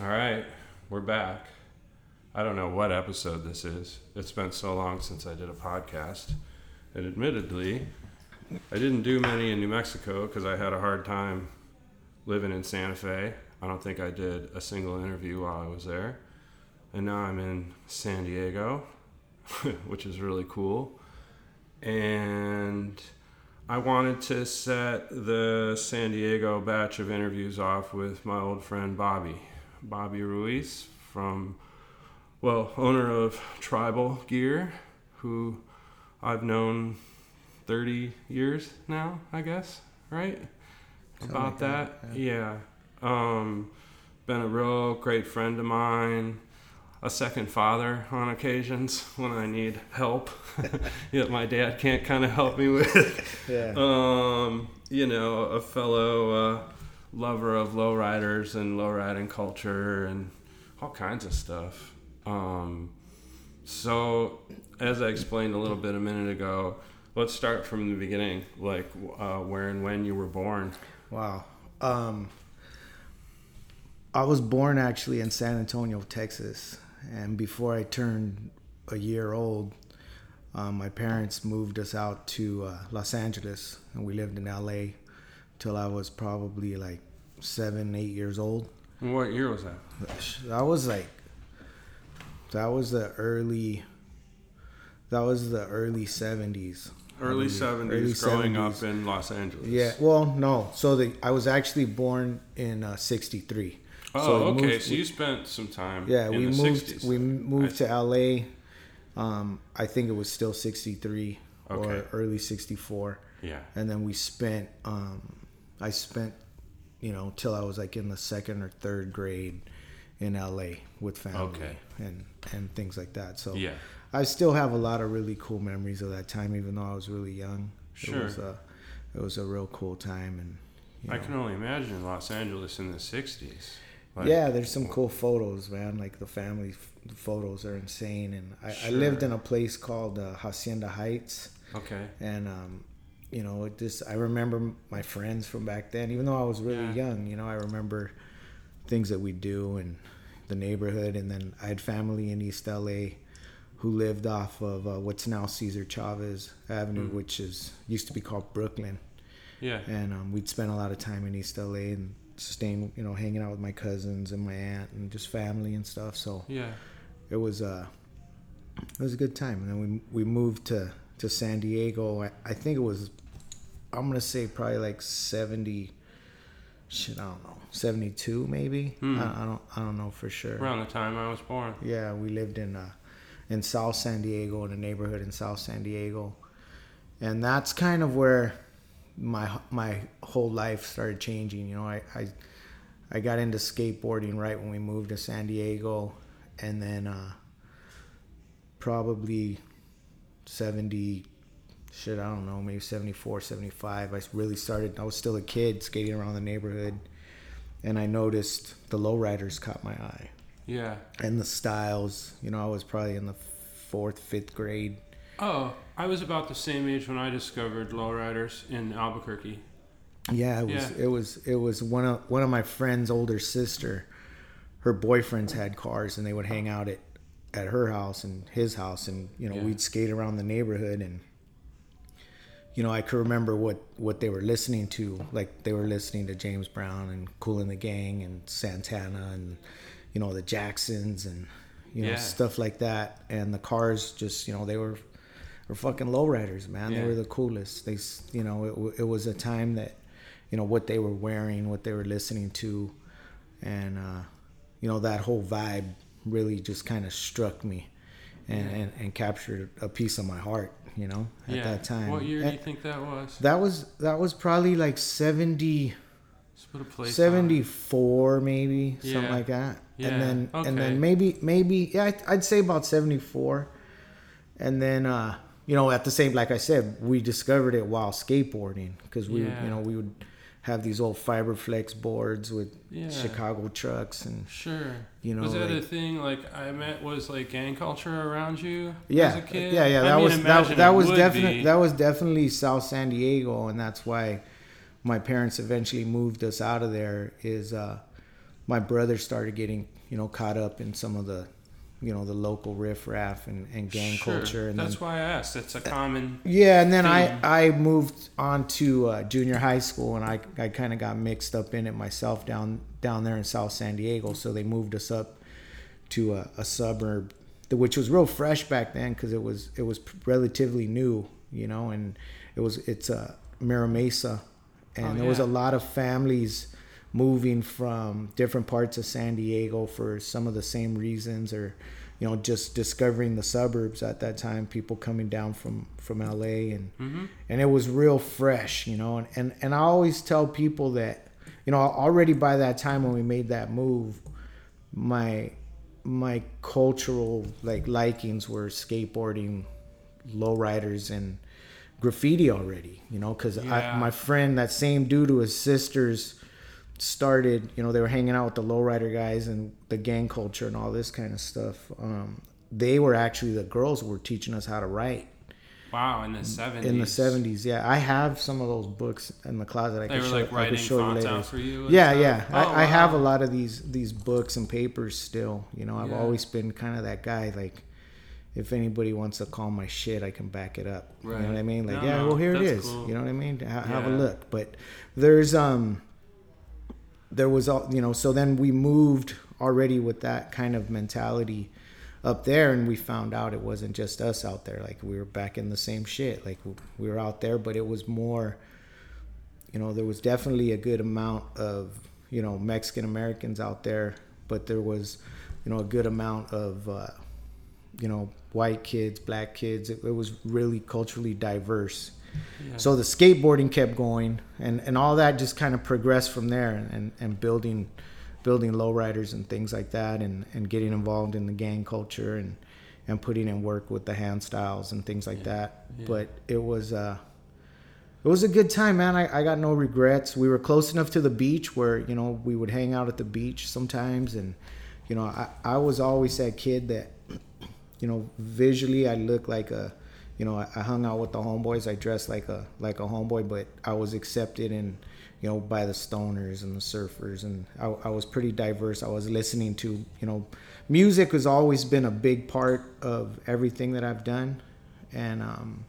All right, we're back. I don't know what episode this is. It's been so long since I did a podcast. And admittedly, I didn't do many in New Mexico because I had a hard time living in Santa Fe. I don't think I did a single interview while I was there. And now I'm in San Diego, which is really cool. And I wanted to set the San Diego batch of interviews off with my old friend Bobby. Bobby Ruiz from, well, owner of Tribal Gear, who I've known 30 years now, I guess, right? Something About like that, that, yeah. Um, been a real great friend of mine, a second father on occasions when I need help that my dad can't kind of help me with. Yeah. Um, you know, a fellow uh, lover of lowriders and lowriding culture and all kinds of stuff. Um, so, as I explained a little bit a minute ago, let's start from the beginning, like uh, where and when you were born. Wow. Um, I was born actually in San Antonio, Texas, and before I turned a year old, um, my parents moved us out to uh, Los Angeles, and we lived in LA till I was probably like seven, eight years old. What year was that? That was like, that was the early, that was the early seventies. Early Early- 70s, early growing 70s. up in Los Angeles. Yeah, well, no. So the I was actually born in uh, '63. Oh, so okay. moved- so you spent some time Yeah, in we the moved. 60s. We moved to LA. Um, I think it was still '63 or early '64, yeah. and then we spent. Um, I spent, you know, till I was like in the second or third grade in LA with family Okay. and and things like that. So Yeah. I still have a lot of really cool memories of that time, even though I was really young. Sure. It was a, it was a real cool time, and you I can only imagine Los Angeles in the 60s. Like, yeah, there's some cool photos, man. Like the family f- photos are insane. And I, I lived in a place called uh, Hacienda Heights, Okay. and um, you know, it just I remember my friends from back then. Even though I was really Yeah. young, you know, I remember things that we do and the neighborhood. And then I had family in East LA who lived off of uh, what's now Cesar Chavez Avenue, Mm. which is used to be called Brooklyn Yeah. and um, we'd spend a lot of time in East LA and staying, you know, hanging out with my cousins and my aunt and just family and stuff. So Yeah. it was uh, it was a good time. And then we we moved to to San Diego. I, I think it was I'm gonna say probably like seventy. Shit, I don't know, seventy two maybe. Hmm. I, I don't I don't know for sure. Around the time I was born. Yeah, we lived in uh, in South San Diego in a neighborhood in South San Diego, and that's kind of where my my whole life started changing. You know, I I, I got into skateboarding right when we moved to San Diego, and then uh, probably seventy. Shit, I don't know, maybe 74, 75. I really started, I was still a kid skating around the neighborhood, and I noticed the lowriders caught my eye Yeah. and the styles. You know, I was probably in the fourth, fifth grade. Oh, I was about the same age when I discovered lowriders in Albuquerque. Yeah, it was. Yeah. It was. It was one of one of my friend's older sister. Her boyfriends had cars, and they would hang out at at her house and his house, and you know Yeah. we'd skate around the neighborhood and. You know, I could remember what, what they were listening to. Like they were listening to James Brown and Kool and the Gang and Santana and, you know, the Jacksons and, you know, Yeah. stuff like that. And the cars just, you know, they were were fucking lowriders, man. Yeah. They were the coolest. They, you know, it, it was a time that, you know, what they were wearing, what they were listening to, and uh, you know that whole vibe really just kind of struck me, and, and and captured a piece of my heart. You know, at yeah. that time. What year do you think that was? that was that was probably like 70, Let's put a place. 74 maybe something like that. Yeah, And then and then maybe maybe yeah I'd, say about seventy four, and then uh, you know at the same like I said we discovered it while skateboarding because we Yeah. you know we would have these old fiberflex boards with Yeah. Chicago trucks and Sure. You know, was that a thing? Like I met was like gang culture around you yeah as a kid. yeah yeah I that mean, was that, that was definitely that was definitely South San Diego and that's why my parents eventually moved us out of there is uh my brother started getting you know caught up in some of the you know the local riffraff and, and gang Sure. culture and That's then, why I asked. It's a common. yeah and then thing. i i moved on to uh, junior high school and i i kind of got mixed up in it myself down down there in south san diego so they moved us up to a, a suburb which was real fresh back then because it was it was relatively new you know and it was it's a uh, Mira Mesa and Oh, there was a lot of families moving from different parts of San Diego for some of the same reasons or you know just discovering the suburbs at that time people coming down from from LA and Mm-hmm. and it was real fresh you know and, and and I always tell people that you know already by that time when we made that move my my cultural like likings were skateboarding lowriders and graffiti already you know because Yeah. my friend that same dude who his sisters started you know they were hanging out with the lowrider guys and the gang culture and all this kind of stuff. Um, they were actually the girls were teaching us how to write. Wow, in the seventies. in the 70s yeah. I have some of those books in the closet. I They can were show, like I could show you later. you. yeah stuff? yeah. Oh, I, I have a lot of these these books and papers still you know. I've Yeah. always been kind of that guy like if anybody wants to call my shit i can back it up. You know what i mean? Like No, yeah well here it is. cool. you know what i mean? Ha- have a look. But there's um there was all you know so then we moved already with that kind of mentality up there and we found out it wasn't just us out there. Like we were back in the same shit. Like we were out there but it was more you know there was definitely a good amount of you know mexican americans out there but there was you know a good amount of uh, you know white kids black kids. It, it was really culturally diverse Yeah. so the skateboarding kept going and and all that just kind of progressed from there and and building building lowriders and things like that and and getting involved in the gang culture and and putting in work with the hand styles and things like Yeah. that Yeah. but it was uh it was a good time man I, I got no regrets we were close enough to the beach where you know we would hang out at the beach sometimes and you know i, I was always that kid that you know visually i looked like a you know I, I hung out with the homeboys. I dressed like a like a homeboy but i was accepted and you know by the stoners and the surfers and I, I was pretty diverse. I was listening to you know music has always been a big part of everything that i've done and um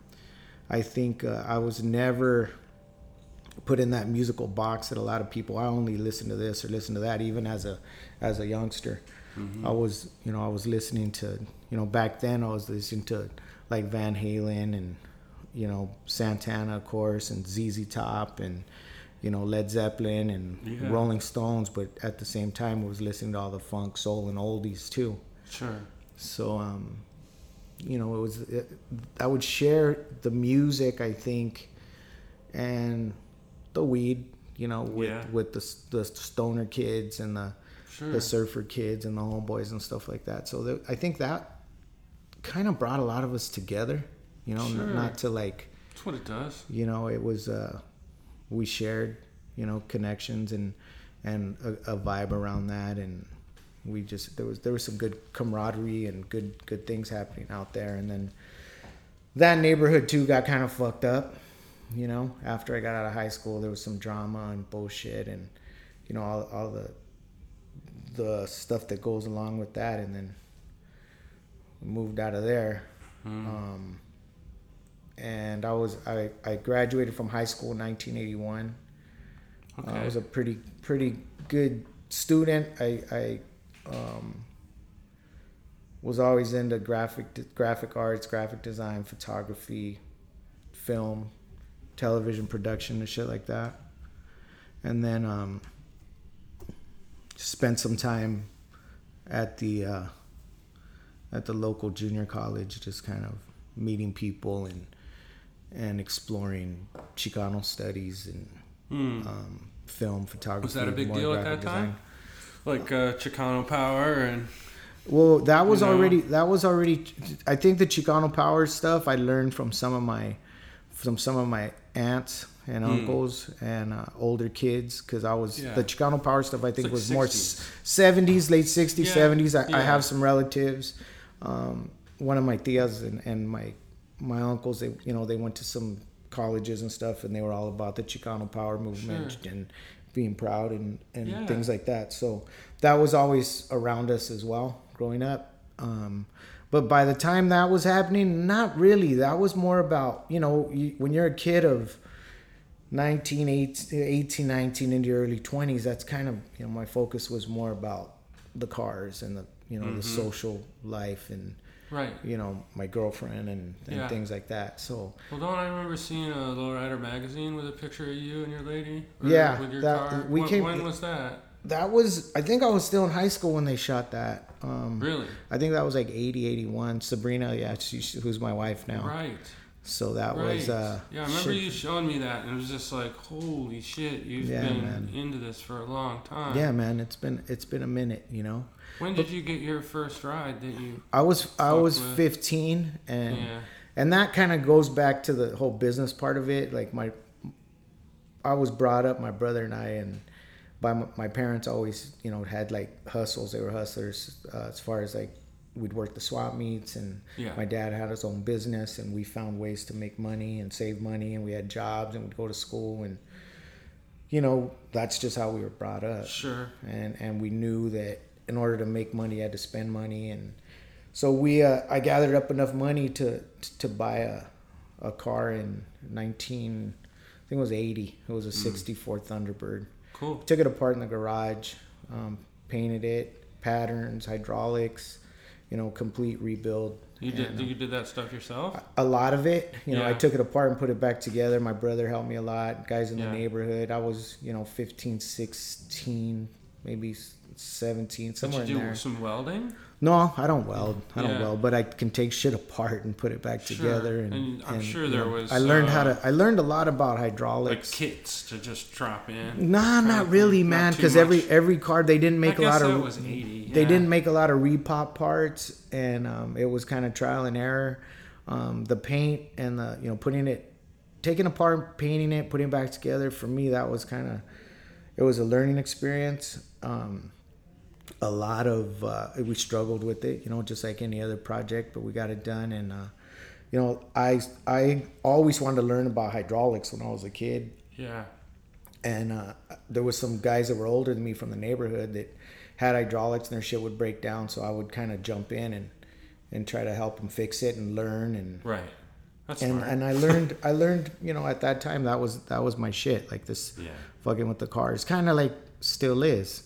i think uh, i was never put in that musical box that a lot of people i only listen to this or listen to that even as a as a youngster. I was you know i was listening to you know back then i was listening to like van halen and you know santana of course and zz top and you know led zeppelin and Yeah. rolling stones but at the same time I was listening to all the funk soul and oldies too Sure. so um you know it was it, i would share the music i think and the weed you know with Yeah. with the the stoner kids and the Sure. the surfer kids and the homeboys and stuff like that so the, i think that kind of brought a lot of us together you know n- not to like That's what it does. you know it was uh we shared you know connections and and a, a vibe around that and we just there was there was some good camaraderie and good good things happening out there and then that neighborhood too got kind of fucked up you know after i got out of high school there was some drama and bullshit and you know all, all the the stuff that goes along with that and then moved out of there Mm. um, and I was I, I graduated from high school in 1981. Uh, I was a pretty pretty good student. I I um, was always into graphic graphic arts, graphic design, photography, film, television production, and shit like that. And then um, spent some time at the uh, at the local junior college, just kind of meeting people and and exploring Chicano studies and Hmm. um, film photography. Was that a big deal at that time? Like uh, Chicano Power and Well, that was You know? already that was already. I think the Chicano Power stuff I learned from some of my from some of my aunts and Hmm. uncles and uh, older kids because I was Yeah. the Chicano Power stuff. I think like was more seventies, late sixties, seventies. I, I yeah. have some relatives. Um, one of my tias and, and my my uncles, they you know they went to some colleges and stuff, and they were all about the Chicano Power movement Sure. and being proud and and Yeah. things like that. So that was always around us as well growing up. Um, but by the time that was happening, not really. That was more about you know you, when you're a kid of 19, 18, 18, 19 into your early 20s. That's kind of you know my focus was more about the cars and the you know the social life and Right. you know my girlfriend and, and Yeah. things like that. So Well, don't I remember seeing a Lowrider magazine with a picture of you and your lady? Yeah, With your that- car? we when, came- when was that? that was I think I was still in high school when they shot that. Um, Really? I think that was like 80, 81. Sabrina, yeah, she, who's my wife now. Right. So that Right. was uh, yeah, I remember shit. you showing me that, and it was just like, holy shit, you've Yeah, been man. into this for a long time. Yeah, man, it's been it's been a minute, you know. When did you get your first ride that you? I was I was with. 15 and Yeah. and that kind of goes back to the whole business part of it like my i was brought up my brother and i and by my, my parents always you know had like hustles they were hustlers uh, as far as like we'd work the swap meets and Yeah. my dad had his own business and we found ways to make money and save money and we had jobs and we'd go to school and you know that's just how we were brought up Sure. and and we knew that in order to make money I had to spend money and so we uh, I gathered up enough money to to buy a a car in 19 I think it was 80 it was a 64 Thunderbird Cool. took it apart in the garage um, painted it patterns hydraulics you know complete rebuild You did. And, uh, You did that stuff yourself. a lot of it you know i took it apart and put it back together my brother helped me a lot guys in Yeah. the neighborhood i was you know 15 16 maybe 17 Did somewhere you in do there some welding? no i don't weld i don't Yeah. weld but i can take shit apart and put it back Sure. together and, And I'm sure you there know, was, i learned how uh, to i learned a lot about hydraulics. Like kits to just drop in. Nah, not really, thing? Man. Because every every car they didn't make I a lot of was 80. they didn't make a lot of repop parts and um, it was kind of trial and error um, the paint and the you know putting it taking apart painting it putting it back together for me that was kind of it was a learning experience um, a lot of uh, we struggled with it you know just like any other project but we got it done and uh, you know i i always wanted to learn about hydraulics when i was a kid Yeah. and uh, there was some guys that were older than me from the neighborhood that had hydraulics and their shit would break down so i would kind of jump in and and try to help them fix it and learn and Right. That's and, smart. and i learned i learned you know at that time that was that was my shit like this Yeah. fucking with the cars kind of like still is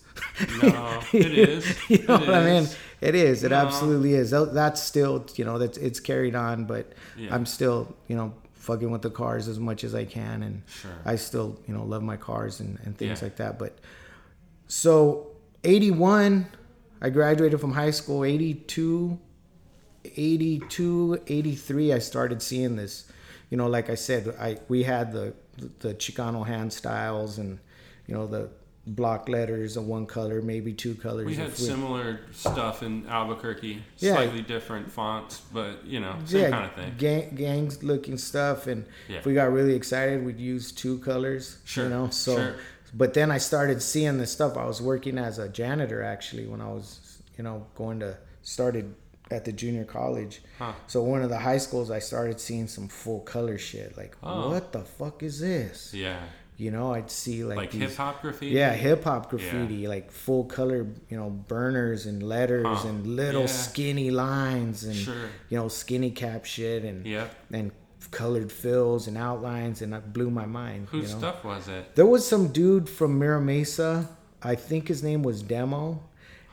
No, it is. you know It what i mean is. it is it No. absolutely is that's still you know that's it's carried on but Yeah. i'm still you know fucking with the cars as much as i can and Sure. I still, you know, love my cars and, and things Yeah. like that. But so 81, I graduated from high school, 82, 82, 83, I started seeing this, you know, like I said, I, we had the, the Chicano hand styles and, you know, the block letters of one color, maybe two colors. We had similar stuff in Albuquerque, Yeah. slightly different fonts, but you know, same kind of thing. Gang, gangs looking stuff, and Yeah. if we got really excited, we'd use two colors. Sure, You know, so. sure. But then I started seeing this stuff. I was working as a janitor actually when I was, you know, going to started at the junior college. Huh. So one of the high schools, I started seeing some full color shit. Like, Oh. what the fuck is this? Yeah, You know, I'd see like, like hip hop graffiti. yeah, hip hop graffiti, like full color, you know, burners and letters Huh. and little Yeah. skinny lines and Sure. you know, skinny cap shit and Yep. and colored fills and outlines and that blew my mind. Whose you know? stuff was it? There was some dude from Mira Mesa. I think his name was Demo.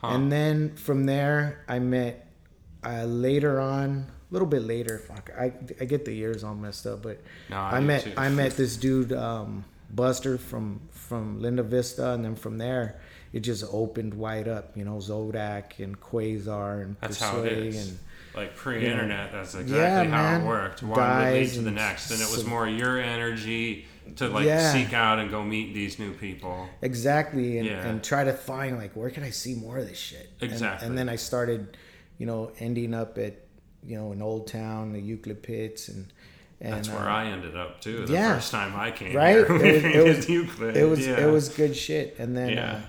Huh. And then from there, I met uh, later on, a little bit later. Fuck, I, I get the years all messed up, but No, I I, met too. I met this dude um, Buster from from Linda Vista, and then from there, it just opened wide up. You know, Zodak and Quasar and That's how it Persuade and like pre-internet, that's exactly Yeah, how man. it worked. One would lead to the next, and it was more your energy to like Yeah. seek out and go meet these new people. Exactly, and, Yeah. and try to find like where can I see more of this shit. And- Exactly. And, then I started, you know, ending up at, you know, an Old Town, the Euclid Pits, and and That's uh, where I ended up too. The yeah. first time I came right. here. It was it was, Euclid, it was, yeah. it was good shit. And then Yeah.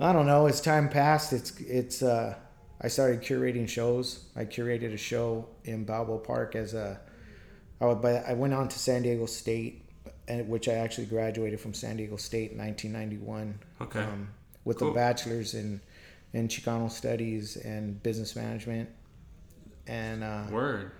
uh, I don't know. As time passed, it's it's. uh I started curating shows. I curated a show in Balboa Park as a. I would, but I went on to San Diego State and which I actually graduated from San Diego State in 1991. Okay. Um, with Cool. a bachelor's in in Chicano studies and business management. And uh, Word.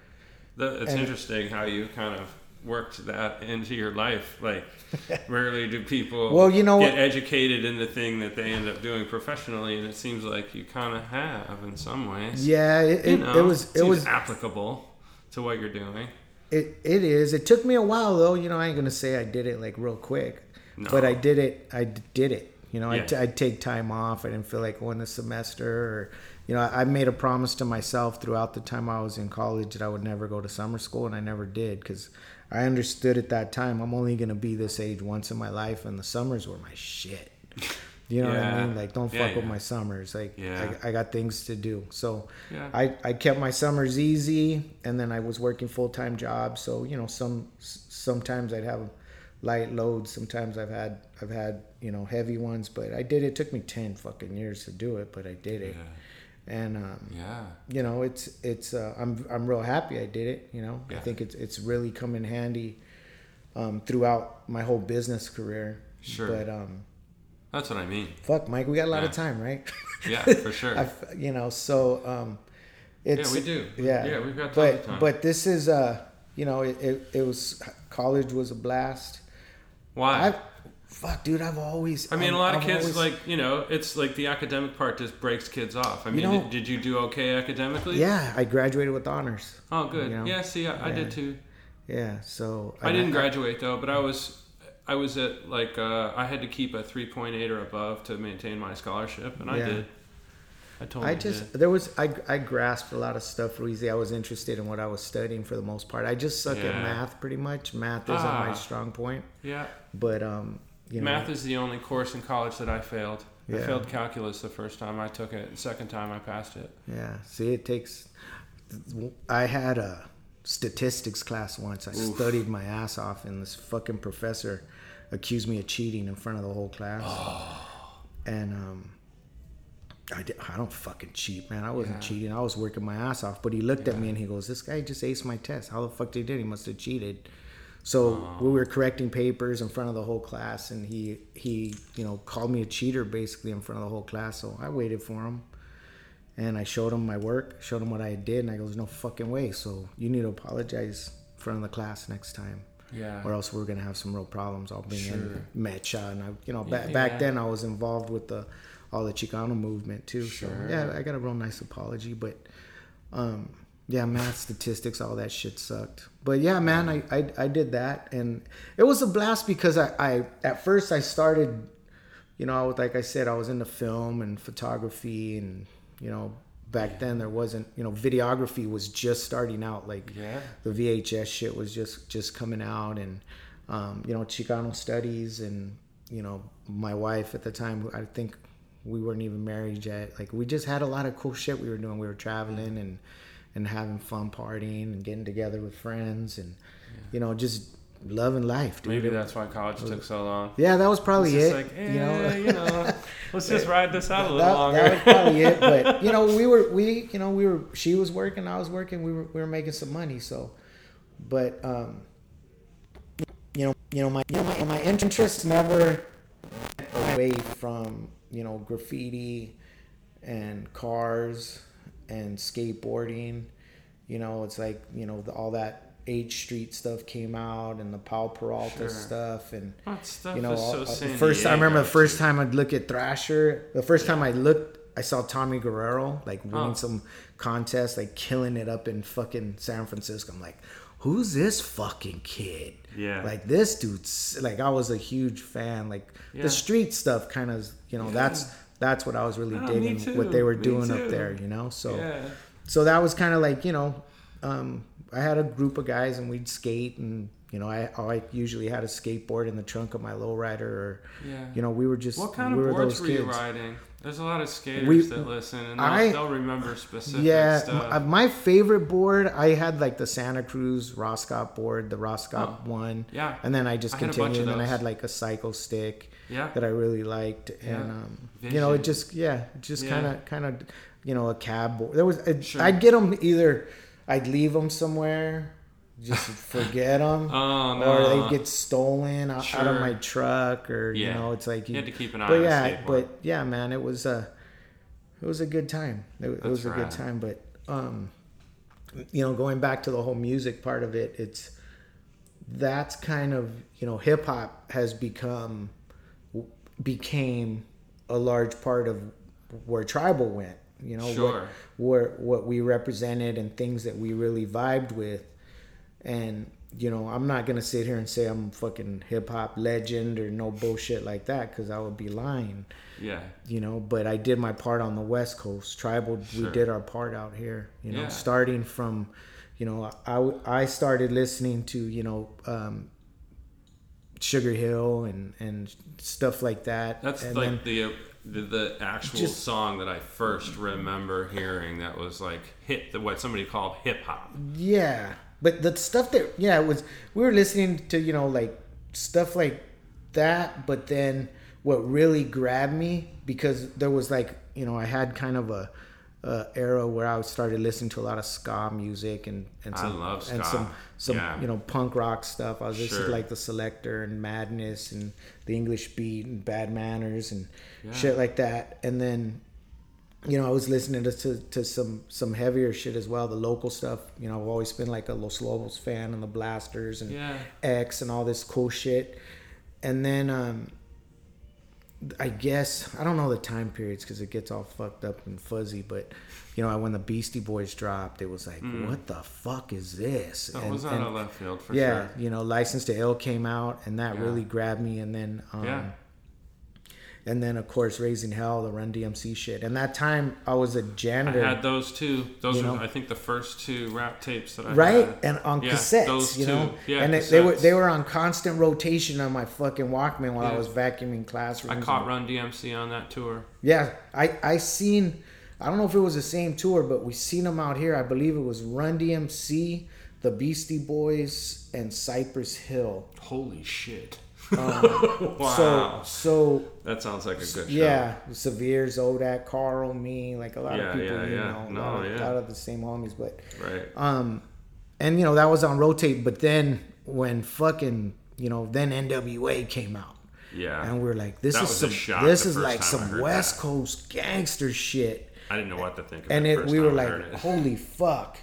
The, it's And- interesting how you kind of worked that into your life. Like, rarely do people Well, you know get what- educated in the thing that they end up doing professionally, and it seems like you kind of have in some ways. yeah, it, You know, it was it seems was applicable to what you're doing. It it is. It took me a while though. You know, I ain't gonna say I did it like real quick, No. but I did it. I did it. You know, Yeah. I'd, I'd take time off. I didn't feel like going a semester, or you know, I, made a promise to myself throughout the time I was in college that I would never go to summer school, and I never did because I understood at that time I'm only gonna be this age once in my life, and the summers were my shit. You know what I mean? Like, don't Yeah, fuck with my summers. Like, Yeah. I, I got things to do. So, Yeah. I, I kept my summers easy, and then I was working full time jobs. So you know, some sometimes I'd have light loads. Sometimes I've had I've had you know heavy ones, but I did it. it took me ten fucking years to do it, but I did it. And um, Yeah. you know, it's it's uh, I'm I'm real happy I did it. You know, Yeah. I think it's it's really come in handy um, throughout my whole business career. Sure. But um, That's what I mean. fuck, Mike, we got a lot of time, right? Yeah, for sure. I've, you know, so um, it's yeah, we do. Yeah, Yeah, we've got but of time. but this is uh, you know, it, it, it was college was a blast. Why? I, fuck, dude, I've always. I mean, a lot of I've kids always- like you know, it's like the academic part just breaks kids off. I mean, know- did, did you do okay academically? Yeah, I graduated with honors. Oh, good. You know? Yeah. See, I, I did too. Yeah, so I didn't graduate though, but I was, I was at like uh, I had to keep a 3.8 or above to maintain my scholarship, and I Yeah. did. I totally I just did. there was I I grasped a lot of stuff real easy. I was interested in what I was studying for the most part. I just suck at math pretty much. Math isn't Ah. my strong point, Yeah. but um, you know, Math is the only course in college that I failed. I failed calculus the first time I took it. The second time I passed it. Yeah. See, it takes. I had a statistics class once. I Oof. studied my ass off, and this fucking professor accused me of cheating in front of the whole class. Oh. And um, I did, I don't fucking cheat, man. I wasn't Yeah. cheating. I was working my ass off. But he looked at me and he goes, "This guy just aced my test. How the fuck did he did? He must have cheated." So we were correcting papers in front of the whole class, and he he you know called me a cheater basically in front of the whole class. So I waited for him, and I showed him my work, showed him what I did, and I goes, "No fucking way." So you need to apologize in front of the class next time, Yeah. or else we're gonna have some real problems. I'll bring Sure. in Mecha, and I, you know, back Yeah. back then I was involved with the all the Chicano movement too. Sure. So yeah, I got a real nice apology, but um, yeah, math, statistics, all that shit sucked. But yeah, man, I, I I did that, and it was a blast because I, I at first I started, you know, like I said, I was into film and photography, and you know, back then there wasn't, you know, videography was just starting out, like Yeah. the VHS shit was just just coming out, and um, you know, Chicano studies, and you know, my wife at the time, I think we weren't even married yet. Like we just had a lot of cool shit we were doing. We were traveling and and having fun partying and getting together with friends and you know just loving life, dude. Maybe that's why college took so long. yeah, that was probably It's it. like, eh, you know, you know, let's just ride this out a little that, longer. that was probably it. But you know, we were we you know we were she was working, I was working, we were we were making some money. So, but um, you know, you know my you know, my, my interests never went away from you know graffiti and cars and skateboarding. You know, it's like you know the, all that. H Street stuff came out and the Powell Peralta Sure. stuff and That stuff you know, is so all- the first I remember the first time I'd look at Thrasher. The first time I looked, I saw Tommy Guerrero like oh. winning Oh. some contest, like killing it up in fucking San Francisco. I'm like, who's this fucking kid? Yeah. Like this dude's like I was a huge fan. Like Yeah. the street stuff, kind of you know Yeah. that's that's what I was really Oh, digging what they were doing too. up there. You know, so yeah. so that was kind of like you know um, i had a group of guys and we'd skate and you know i, I usually had a skateboard in the trunk of my lowrider or Yeah. you know we were just What kind we of were boards those were you kids riding? There's a lot of skaters We- that listen, and they'll, I- they'll remember specific yeah stuff. my, my favorite board i had like the santa cruz roskopp board the roskopp Oh. one Yeah. and then i just I had a bunch continued and then i had like a psycho stick yeah. that i really liked Yeah. and um, you know it just yeah just kind of kind of you know a cab board there was a, Sure. i'd get them either i'd leave them somewhere just forget them, Oh no. or they get stolen out, out of my truck, or you know, it's like You had to keep an eye But yeah, but yeah, man, it was a it was a good time. It, it was a rad. good time, but um, you know, going back to the whole music part of it, it's that's kind of you know, hip hop has become became a large part of where tribal went. You know, Sure. what, where what we represented and things that we really vibed with, and you know, I'm not gonna sit here and say I'm a fucking hip hop legend or no bullshit like that because I would be lying. yeah. You know, but I did my part on the West Coast. Tribal, Sure. we did our part out here. You know, Yeah. starting from, you know, I I started listening to you know. Um, Sugar Hill and and stuff like that. That's and like the, uh, the the actual Just- song that I first remember hearing. That was like hit the what somebody called hip hop. Yeah, but the stuff that yeah it was we were listening to you know like stuff like that, but then what really grabbed me because there was like you know I had kind of a, a era where I started listening to a lot of ska music and and I some and some some Yeah. you know punk rock stuff. I was listening Sure. to like the Selecter and Madness and the English Beat and Bad Manners and Yeah. shit like that, and then you know, I was listening to, to to some some heavier shit as well, the local stuff. You know, I've always been like a Los Lobos fan and the Blasters and Yeah. X and all this cool shit. And then um I guess I don't know the time periods because it gets all fucked up and fuzzy, but you know, when the Beastie Boys dropped, it was like, what the fuck is this? That And- was out and- of left field for yeah, sure. Yeah, you know, License to Ill came out, and that Yeah. really grabbed me. And then, um, Yeah. And then of course, Raising Hell, the Run DMC shit. And that time, I was a janitor, I had those two. Those were, know? I think, the first two rap tapes that I right? had. And on Yeah, cassettes, those you two. know, Yeah, and it, they were they were on constant rotation on my fucking Walkman while I was vacuuming classrooms. I caught Run DMC on that tour. Yeah, I I seen. I don't know if it was the same tour, but we seen them out here. I believe it was Run DMC, the Beastie Boys, and Cypress Hill. Holy shit! Um, wow, So so that sounds like a good show. yeah, Severe, Zodak, Carl, me, like a lot Yeah, of people, yeah, you yeah. know, a, lot of, yeah. lot of the same homies. But right. um, and you know that was on rotate. But then when fucking you know then NWA came out. Yeah, And we're like, this That is some, this is like some West that. Coast gangster shit. I didn't know what to think and it. we were like holy fuck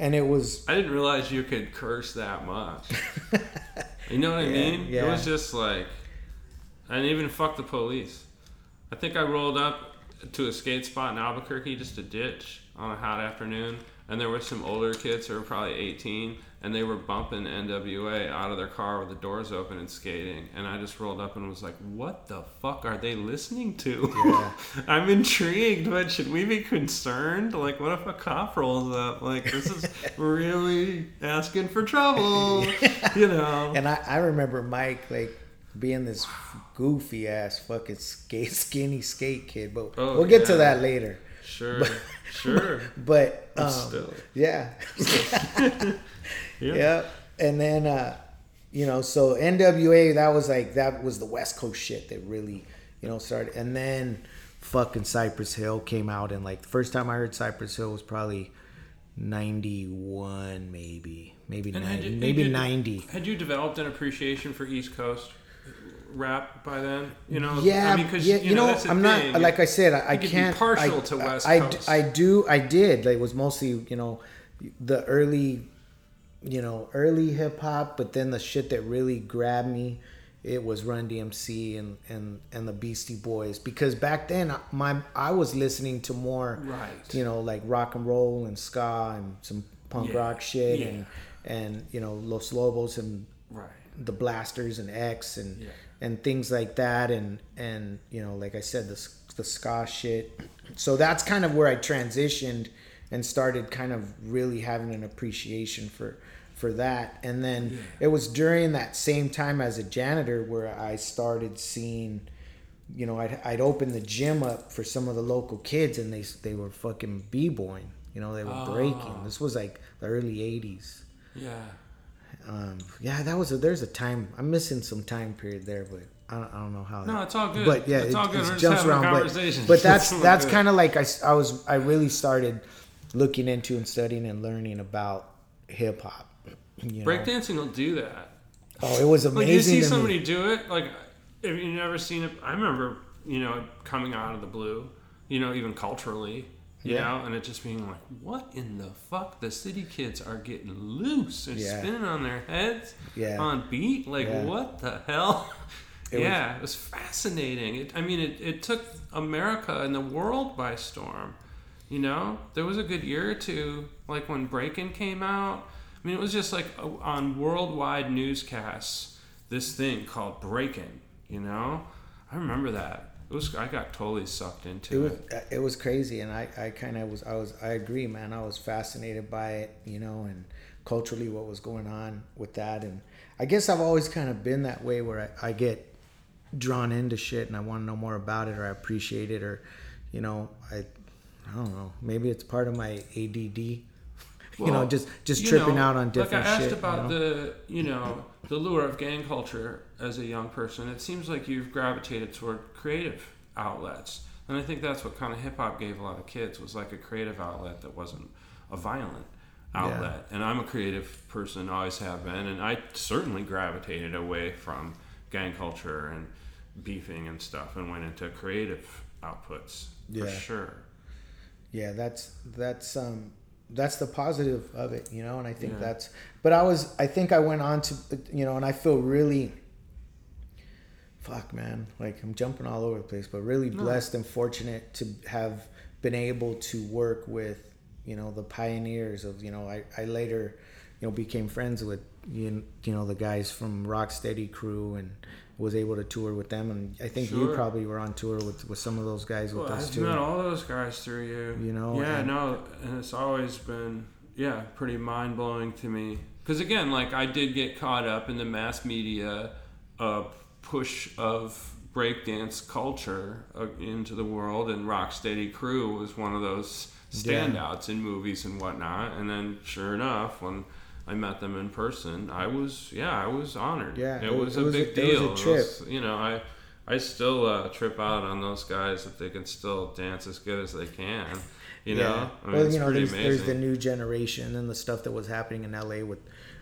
and it was I didn't realize you could curse that much. you know what I Yeah, mean? It was just like, I didn't even fuck the police. I think I rolled up to a skate spot in Albuquerque, just a ditch on a hot afternoon, and there were some older kids who were probably 18, and they were bumping NWA out of their car with the doors open and skating. And I just rolled up and was like, what the fuck are they listening to? Yeah. I'm intrigued, but should we be concerned? Like, what if a cop rolls up? Like, this is really asking for trouble, you know? and I, I remember mike like being this goofy ass fucking skate skinny skate kid but Oh, we'll get to that later Sure, sure. but um, still. yeah Yeah. yeah and then uh you know so nwa that was like that was the west coast shit that really you know started and then fucking cypress hill came out and like the first time i heard cypress hill was probably 91 maybe maybe And 90, had you- maybe you- 90 Had you developed an appreciation for East Coast rap by then? You know, yeah, I mean, 'cause, yeah. You, know, the I'm thing. not like I said. I, I you could be can't. partial I, to West I, Coast. I, do. I did. Like, it was mostly you know the early, you know, early hip hop. But then the shit that really grabbed me, it was Run DMC and and and the Beastie Boys because back then uh, my I was listening to more, Right. You know, like rock and roll and ska and some punk Yeah, rock shit yeah. and and you know Los Lobos and Right. the blasters and X and Yeah. and things like that and and you know like I said the the ska shit. So that's kind of where I transitioned and started kind of really having an appreciation for for that. And then it was during that same time as a janitor where I started seeing you know, I'd, I'd open the gym up for some of the local kids, and they they were fucking b-boying. You know, they were Oh. breaking. This was like the early '80s Yeah. um, yeah, that was a, there's a time. I'm missing some time period there, but I don't, I don't know how. No, that- it's all good. But yeah, It's it, all good. it We're just jumps around. But, but that's that's kind of like I, I was I really started looking into and studying and learning about hip hop, You? Breakdancing will do that. Oh, it was amazing. Like you see to me. somebody do it, like have you never seen it? I remember, you know, coming out of the blue, you know, even culturally, you Yeah. know, and it just being like, what in the fuck? The city kids are getting loose and Yeah. spinning on their heads Yeah. on beat. Like, Yeah. what the hell? It was- yeah, it was fascinating. It, I mean, it, it took America and the world by storm. You know, there was a good year or two, like when Breakin' came out. I mean, it was just like uh, on worldwide newscasts, this thing called breaking. You know, I remember that. It was I got totally sucked it into was it. Uh, it was crazy and i i kind of was i was i agree man i was fascinated by it you know and culturally what was going on with that and i guess i've always kind of been that way where i, I get drawn into shit and i want to know more about it or i appreciate it or you know i i don't know maybe it's part of my add you know just just tripping know, out on different things. Like I asked shit about you know? the, you know, the lure of gang culture as a young person. It seems like you've gravitated toward creative outlets, and I think that's what kind of hip hop gave a lot of kids was like a creative outlet that wasn't a violent outlet. And I'm a creative person, always have been, and I certainly gravitated away from gang culture and beefing and stuff, and went into creative outputs for sure. yeah that's that's um that's the positive of it you know and i think Yeah. that's but i was i think i went on to you know and i feel really fuck man like i'm jumping all over the place but really No. blessed and fortunate to have been able to work with you know the pioneers of you know i, I later you know became friends with you, you know the guys from rocksteady crew and was able to tour with them and i think you probably were on tour with with some of those guys with Well, us I've too met all those guys through you. You know, Yeah, and- no, and it's always been yeah pretty mind blowing to me. Because again, like I did get caught up in the mass media uh, push of breakdance culture uh, into the world, and Rocksteady Crew was one of those Yeah. standouts in movies and whatnot. And then, sure enough, when I met them in person, I was yeah, I was honored. Yeah, it, it was was- a it was a- big it was a deal. It trip. was- you know, I I still uh, trip out on those guys if they can still dance as good as they can. You know, I mean, well, you know, there's, there's the new generation and the stuff that was happening in LA with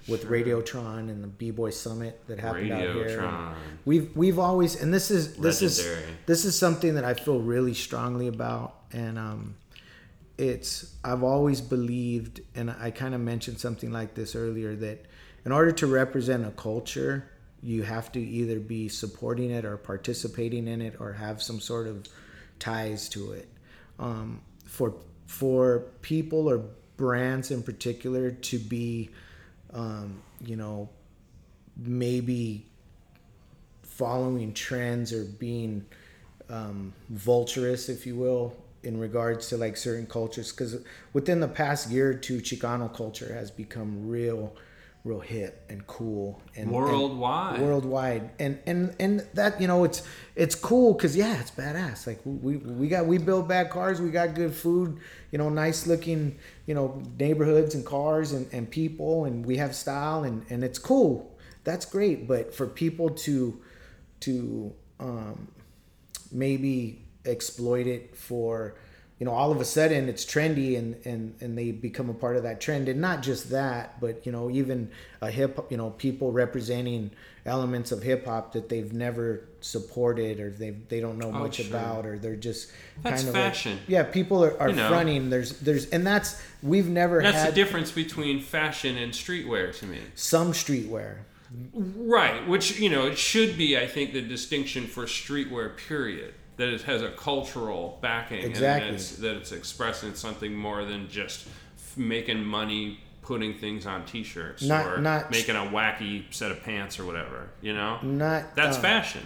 with Radiotron and the B Boy Summit that happened out here. We've we've always and this is this Legendary. is this is something that I feel really strongly about and um it's I've always believed and I kind of mentioned something like this earlier that in order to represent a culture you have to either be supporting it or participating in it or have some sort of ties to it. Um, for for people or brands in particular to be um, you know maybe following trends or being um, vulturous, if you will, in regards to like certain cultures. Because within the past year or two, Chicano culture has become real, real hip and cool and and Worldwide. worldwide, and and and that you know it's it's cool because yeah, it's badass. Like we we got we build bad cars, we got good food, you know, nice looking you know neighborhoods and cars and and people, and we have style and and it's cool. That's great, but for people to to um, maybe exploit it for you know all of a sudden it's trendy and and and they become a part of that trend and not just that but you know even a hip hop, you know people representing elements of hip hop that they've never supported or they they don't know Oh, much sure. about or they're just That's kind of fashion. like, yeah people are, are You know. fronting there's there's and that's we've never That's the difference between fashion and streetwear to me. some streetwear Right, which you know it should be, I think, the distinction for streetwear. Period. That it has a cultural backing, Exactly. and that it's, that it's expressing something more than just f- making money putting things on T-shirts Not- or not- making a wacky set of pants or whatever. You know, not that's uh, fashion.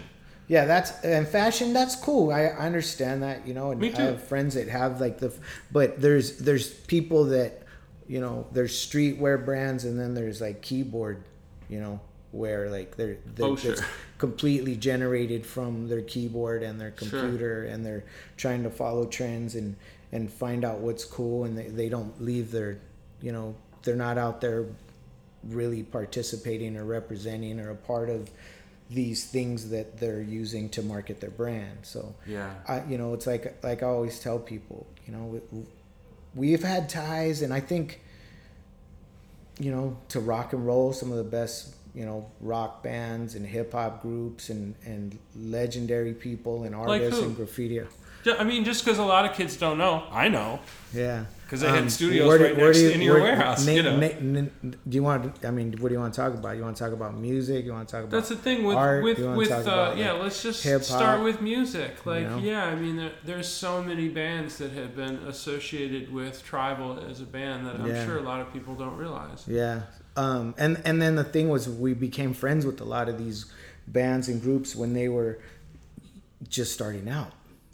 Yeah, that's and fashion. That's cool. I, I understand that. You know, and Me I have friends that have like the, but there's there's people that, you know, there's streetwear brands, and then there's like keyboard, you know, where like they're, they're Oh, sure. it's completely generated from their keyboard and their Sure. computer, and they're trying to follow trends and and find out what's cool, and they, they don't leave their, you know, they're not out there really participating or representing or a part of these things that they're using to market their brand. So Yeah. I, you know, it's like like I always tell people, you know, we- we've had ties, and I think you know, to rock and roll, some of the best, you know, rock bands and hip hop groups and, and legendary people and artists who? and graffiti. I mean, just because a lot of kids don't know, I know. Yeah. 'Cause they had Um, studios where do- right where next do you- in your where- warehouse, na- you know. na- na- do you want? I mean, what do you want to talk about? You want to talk about music? You want to talk about? That's the thing with art? with with uh, about, yeah. like, Let's just hip-hop? start with music. Like know? yeah, I mean, there, there's so many bands that have been associated with tribal as a band that I'm Yeah. sure a lot of people don't realize. Yeah. Um, and and then the thing was, we became friends with a lot of these bands and groups when they were just starting out.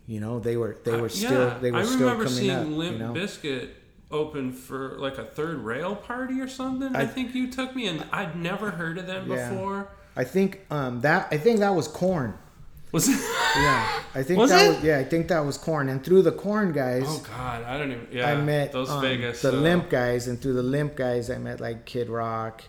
You know, they were they were I- still yeah, they were I still remember coming seeing up. Limp you know? Bizkit open for like a third rail party or something. I, I- think you took me, and I'd never heard of them Yeah. before. I think um, that I think that was Korn. Was it? Yeah, I think Was that it? was yeah, I think that was Korn. And through the Korn guys, Oh God, I don't even. Yeah, I met those um, Vegas. the uh, limp guys, and through the limp guys, I met like Kid Rock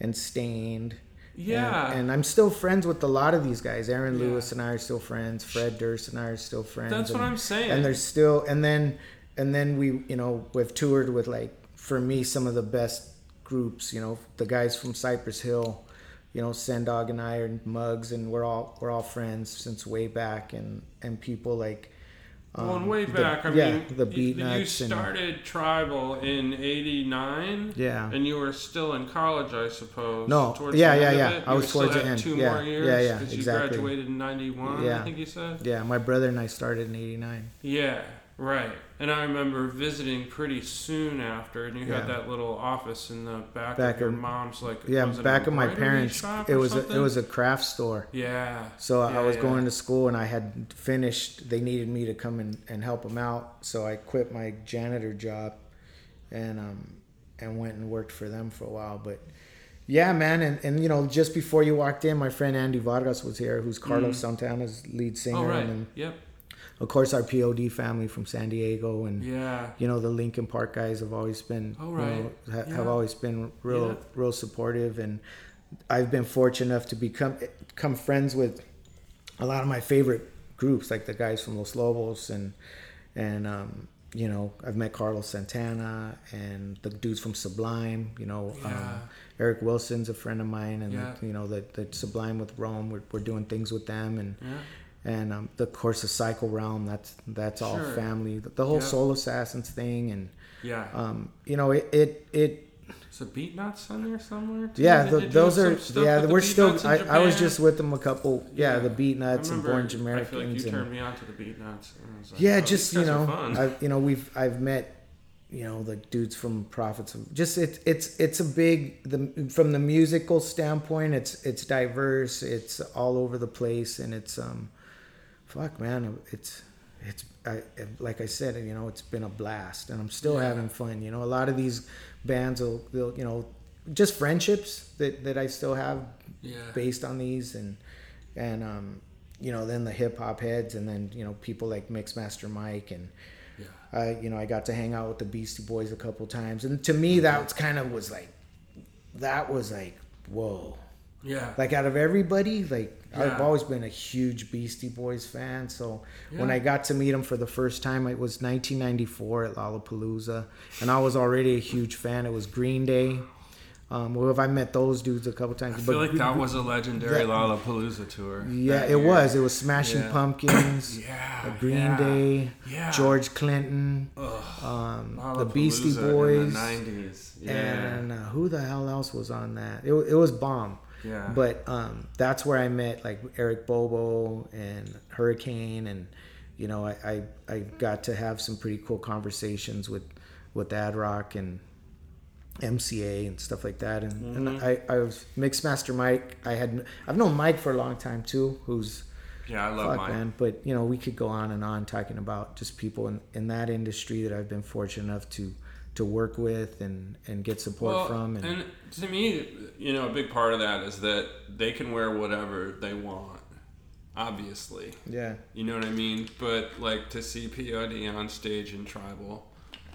and Staind. Yeah, And, and I'm still friends with a lot of these guys. Aaron Yeah. Lewis and I are still friends. Fred Durst and I are still friends. that's what I'm saying. And there's still, and then, and then we, you know, we've toured with like, for me, some of the best groups. You know, the guys from Cypress Hill. You know, Sen Dog and I are mugs, and we're all we're all friends since way back. And and people like. Um, way the- back, I yeah, mean, the you- beat you and started tribal in '89, yeah. and you were still in college, I suppose. No, yeah, the yeah, yeah. it? I You was still towards the end. Two Yeah, more years, yeah, yeah, exactly. You graduated in '91, Yeah. I think you said. Yeah, my brother and I started in '89. Yeah, right. And I remember visiting pretty soon after, and you had that little office in the back, Back of your of- mom's, like Yeah, back of my parents, it was a, it was a craft store. Yeah. So I was yeah. going to school and I had finished. They needed me to come and, and help them out, so I quit my janitor job, and um and went and worked for them for a while. But yeah, man, and, and you know just before you walked in, my friend Andy Vargas was here, who's Carlos Santana's lead singer, Oh right. and Yep. Of course our POD family from San Diego, and Yeah. you know the Linkin Park guys have always been Oh, you right. know, ha- Yeah. have always been real Yeah. real supportive and I've been fortunate enough to become become friends with a lot of my favorite groups like the guys from Los Lobos and and um, you know I've met Carlos Santana and the dudes from Sublime you know Yeah. um, Eric Wilson's a friend of mine and Yeah. you know the, the Sublime with Rome we're, we're doing things with them and Yeah. And um, the course of Psycho Realm that's that's all Sure. family the, the whole Yeah. Soul Assassins thing and Yeah. um, you know it it, it Beatnuts on there somewhere? too? yeah the, those are yeah we're still I, I was just with them a couple yeah, Yeah. the Beatnuts and Born I feel like you and turned me on to the Beatnuts. and I was like, yeah oh, just you know fun. I, you know we've I've met you know the dudes from Prophets of just it's it's it's a big the from the musical standpoint it's it's diverse it's all over the place and it's um fuck man it's it's I, like I said you know it's been a blast and I'm still Yeah. having fun you know a lot of these bands will they'll you know just friendships that that I still have yeah. based on these and and um you know then the hip hop heads and then you know people like Mixmaster Mike and Yeah. I you know I got to hang out with the Beastie Boys a couple times and to me that was kind of was like that was like whoa Yeah. like out of everybody like I've always been a huge Beastie Boys fan so when I got to meet them for the first time it was 1994 at Lollapalooza and I was already a huge fan it was Green Day um, well, if I met those dudes a couple times I feel like that was a legendary that- Lollapalooza tour. Yeah, it year. was. It was Smashing Yeah. Pumpkins, Yeah. uh, Green yeah. Day, Yeah. George Clinton, um, the Beastie in the Boys, 90s. Yeah. and uh, who the hell else was on that? It, it was bomb. Yeah. But um, that's where I met like Eric Bobo and Hurricane, and you know I, I, I got to have some pretty cool conversations with with Ad Rock and MCA and stuff like that. And, and Mhm. I, I was Mixmaster Mike. I had I've known Mike for a long time too, who's yeah, I love fuck man. But you know we could go on and on talking about just people in, in that industry that I've been fortunate enough to to work with and and get support Well, from. And, and to me, you know, a big part of that is that they can wear whatever they want. Obviously, yeah, you know what I mean. But like to see POD on stage in Tribal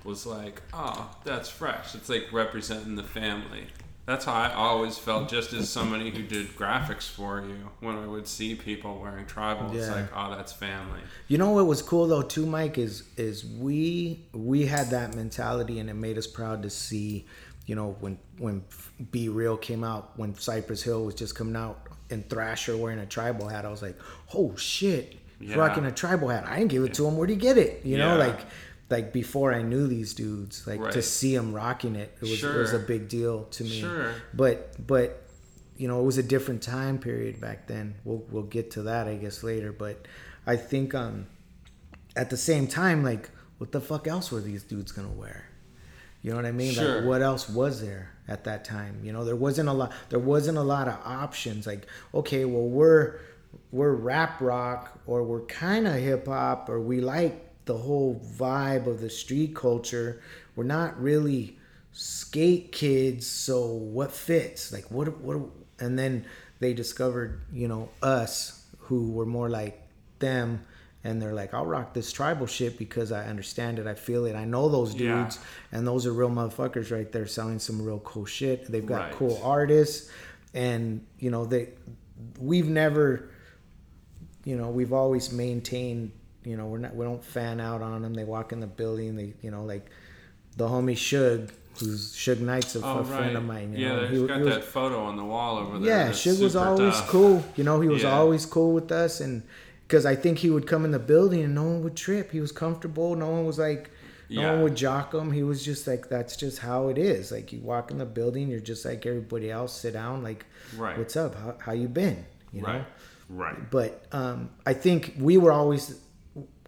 was like, oh, that's fresh. It's like representing the family. That's how I always felt, just as somebody who did graphics for you. When I would see people wearing Tribal, it's like, oh, that's family. You know what was cool though too, Mike, is is we we had that mentality and it made us proud to see you know, when when B-Real came out, when Cypress Hill was just coming out, and Thrasher wearing a tribal hat, I was like, oh shit, Yeah. rocking a tribal hat. I didn't give it to him. Where'd he get it? You know, like like before I knew these dudes, like to see them rocking it, it was it was a big deal to me. Sure. But but you know, it was a different time period back then. We'll we'll get to that I guess later. But I think um at the same time, like what the fuck else were these dudes gonna wear? You know what I mean? Sure. Like what else was there at that time? You know, there wasn't a lot there wasn't a lot of options. Like, okay, well we're we're rap rock or we're kinda hip hop or we like the whole vibe of the street culture. We're not really skate kids, so what fits? Like what what and then they discovered, you know, us who were more like them and they're like, I'll rock this tribal shit because I understand it, I feel it, I know those Yeah. dudes, and those are real motherfuckers right there selling some real cool shit. They've got Right. cool artists, and you know they, we've never, you know, we've always maintained, you know, we're not we don't fan out on them. They walk in the building, they, you know, like the homie Suge, who's Suge Knight's a, Oh, a right. friend of mine. You yeah, know, He- got he was- that photo on the wall over there. yeah, Suge was always tough. cool. You know, he was Yeah. always cool with us, and because I think he would come in the building and no one would trip. He was comfortable. No one was like, no Yeah. one would jock him. He was just like, that's just how it is. Like you walk in the building, you're just like everybody else. Sit down, like, Right. what's up? How, how you been? You know. Right. Right. But um, I think we were always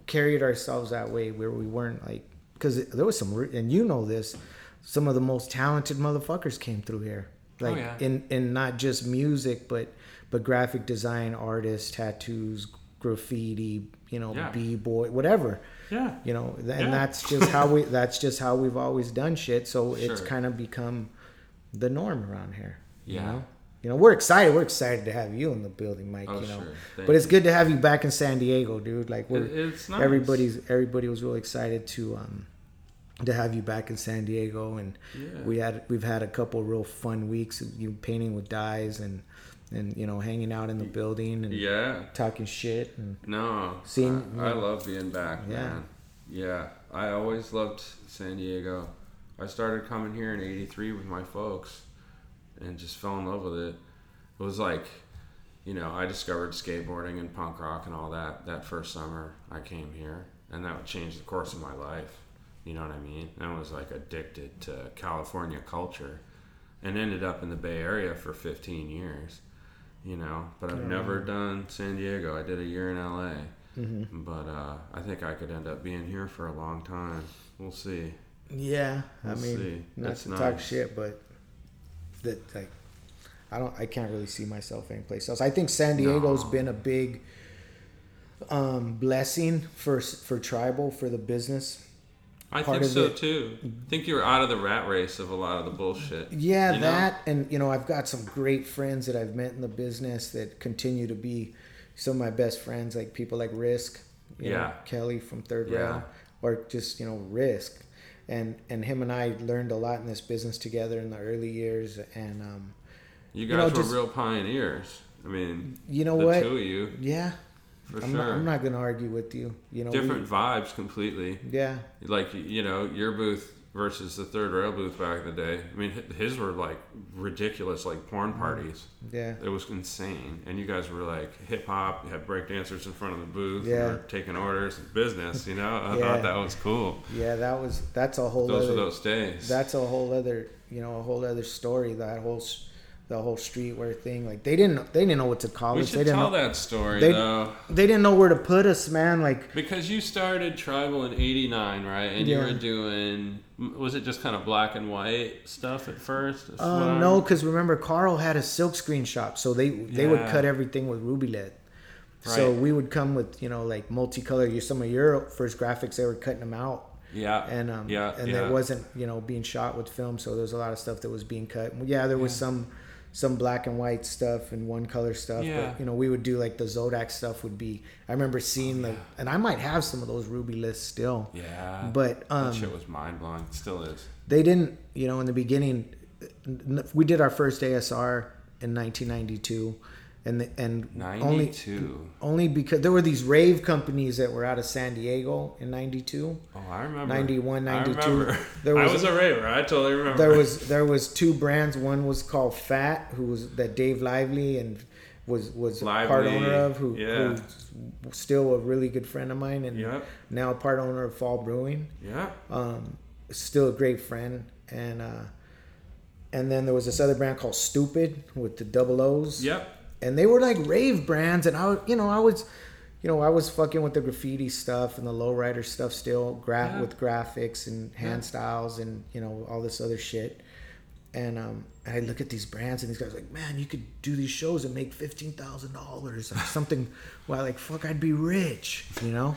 carried ourselves that way, where we weren't like, because there was some, and you know this, some of the most talented motherfuckers came through here, oh, like Oh, yeah. in in not just music, but but graphic design, artists, tattoos, graffiti, you know, Yeah. b boy, whatever. Yeah. You know, and Yeah. that's just how we. That's just how we've always done shit. So it's kind of become the norm around here. You Yeah. know? You know, we're excited. We're excited to have you in the building, Mike. Oh, you know, sure. But it's you. good to have you back in San Diego, dude. Like we're nice. everybody's everybody was really excited to um to have you back in San Diego, and Yeah. we had we've had a couple real fun weeks. of You painting with dyes and and you know hanging out in the building and Yeah. talking shit and No. Seeing- I, I love being back, Yeah. man. Yeah. I always loved San Diego. I started coming here in '83 with my folks, and just fell in love with it. It was like, you know, I discovered skateboarding and punk rock and all that that first summer I came here, and that would change the course of my life. You know what I mean? I was like addicted to California culture, and ended up in the Bay Area for 15 years. You know, but I've never done San Diego. I did a year in LA, Mm-hmm. but uh, I think I could end up being here for a long time. We'll see. yeah. I We'll mean, see. not That's to talk shit, but that like I don't I can't really see myself anyplace else. I think San Diego's No. been a big um, blessing for for tribal for the business. I think so it- too. I think you're out of the rat race of a lot of the bullshit. Yeah, you know? that and you know I've got some great friends that I've met in the business that continue to be some of my best friends, like people like Risk, you know, Yeah. Kelly from Third Yeah. Rail, or just you know Risk, and and him and I learned a lot in this business together in the early years, and um, You You guys know, were just- real pioneers. I mean, you know the what? two of you, Yeah, for I'm sure. not, I'm not gonna argue with you. You know, we- Different vibes completely. yeah, Like you know, your booth versus the third rail booth back in the day. I mean, his were like ridiculous, like porn Mm-hmm. parties. yeah. It was insane, and you guys were like hip hop. You had break dancers in front of the booth. Yeah. taking orders, business. You know, I Yeah. thought that was cool. Yeah, that was that's a whole Those other were those days. that's a whole other you know a whole other story that whole the whole streetwear thing like they didn't they didn't know what to call we us should they didn't tell know, that story they- though. they didn't know where to put us man like Because you started Tribal in '89, right? And you were doing, was it just kind of black and white stuff at first? I- no because remember carl had a silk screen shop so they they would cut everything with rubylith so we would come with you know like multicolor you some of your first graphics they were cutting them out Yeah. and um yeah. and yeah. it wasn't you know being shot with film so there was a lot of stuff that was being cut yeah there was some some black and white stuff and one color stuff Yeah. but you know we would do like the Zodak stuff would be I remember seeing the and I might have some of those rubyliths still Yeah. but that um shit was mind blowing. Still is. they didn't you know in the beginning we did our first ASR in 1992 and the, and only Ninety-two. only because there were these rave companies that were out of San Diego in '92. Oh, I remember. 91, I 92. remember. There I was- was a raver. I totally remember. There was there was two brands. One was called Fat, who was that Dave Lively and was was a part owner of, who yeah. who's still a really good friend of mine, and Yep. now part owner of Fall Brewing. Yeah. um, still a great friend and uh, and then there was this other brand called Stupid with the double O's Yep. And they were like rave brands and I you know I was you know I was fucking with the graffiti stuff and the lowrider stuff still gra- Yeah. with graphics and hand Yeah. styles and you know all this other shit and um and I look at these brands and these guys are like man you could do these shows and make fifteen thousand dollars or something well like fuck I'd be rich you know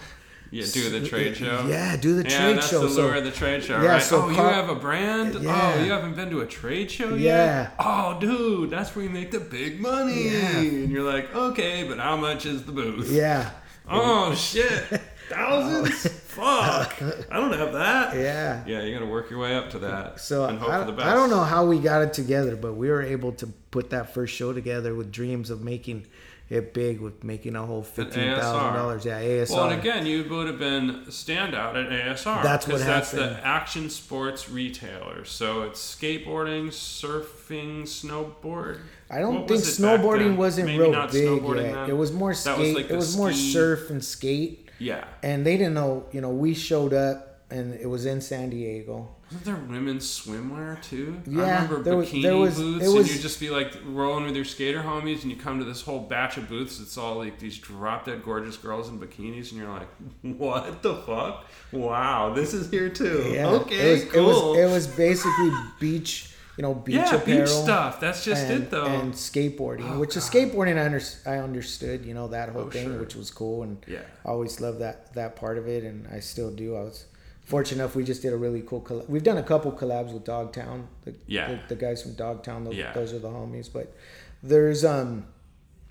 Yeah, do the trade show. yeah do the yeah, trade that's show That's the So- lure of the trade show, Yeah, right? so oh, you have a brand? Yeah. Oh, you haven't been to a trade show Yeah. yet? Oh, dude, that's where you make the big money. Yeah. And you're like, okay, but how much is the booth? yeah Oh, shit. Thousands? Oh. Fuck. I don't have that. yeah Yeah, you got to work your way up to that. So and hope I, for the best. I don't know how we got it together, but we were able to put that first show together with dreams of making it big, with making a whole fifteen thousand dollars. Yeah, ASR. Well, and again, you would have been standout at ASR. That's what That's the action sports retailer. So it's skateboarding, surfing, snowboard. I don't What think was snowboarding wasn't Maybe real big yet. then. It was more That skate. was like it was more surf and skate, Yeah. and they didn't know. You know, we showed up and it was in San Diego. Wasn't there women's swimwear too? I remember there was- bikini there was- booths, it and you'd just be like rolling with your skater homies, and you come to this whole batch of booths. It's all like these drop dead gorgeous girls in bikinis, and you're like, "What the fuck? Wow, this is here too. Yeah, okay, it was, cool. It was, it was basically beach. You know, beach yeah, apparel. beach stuff. That's just and, it though. and skateboarding, Oh, which is skateboarding. I, under, I understood, you know, that whole Oh, thing, sure. which was cool, and Yeah. I always loved that that part of it, and I still do. I was fortunate enough. We just did a really cool. Collab. We've done a couple collabs with Dogtown. The, Yeah. the, the guys from Dogtown. Those, Yeah. those are the homies. But there's um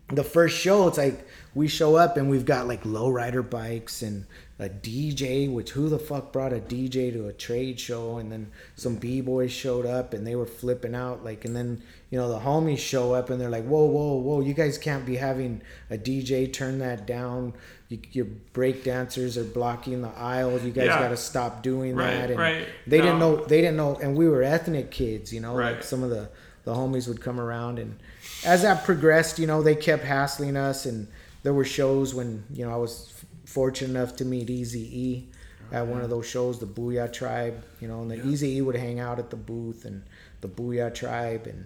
the first show. It's like we show up and we've got like lowrider bikes and a DJ. Which who the fuck brought a DJ to a trade show? And then some b boys showed up and they were flipping out. Like and then you know the homies show up and they're like, whoa, whoa, whoa! You guys can't be having a DJ. Turn that down. You, your break dancers are blocking the aisles. You guys Yeah. got to stop doing Right, that. And right. They didn't know. They didn't know. And we were ethnic kids. You know, like Right. some of the the homies would come around and as that progressed you know they kept hassling us and there were shows when you know i was fortunate enough to meet easy e at one of those shows the booyah tribe you know and the easy e would hang out at the booth and the booyah tribe and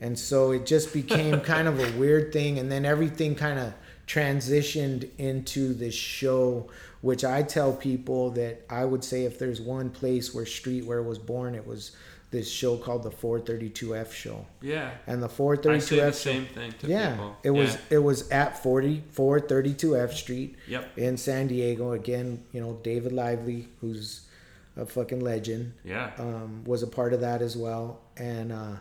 and so it just became kind of a weird thing and then everything kind of transitioned into this show which i tell people that i would say if there's one place where streetwear was born it was this show called the 432f show yeah, and the I say the 432f show same thing to yeah people. it was Yeah. it was at 40 432f street Yep. in san diego again you know david lively who's a fucking legend Yeah. um, was a part of that as well and uh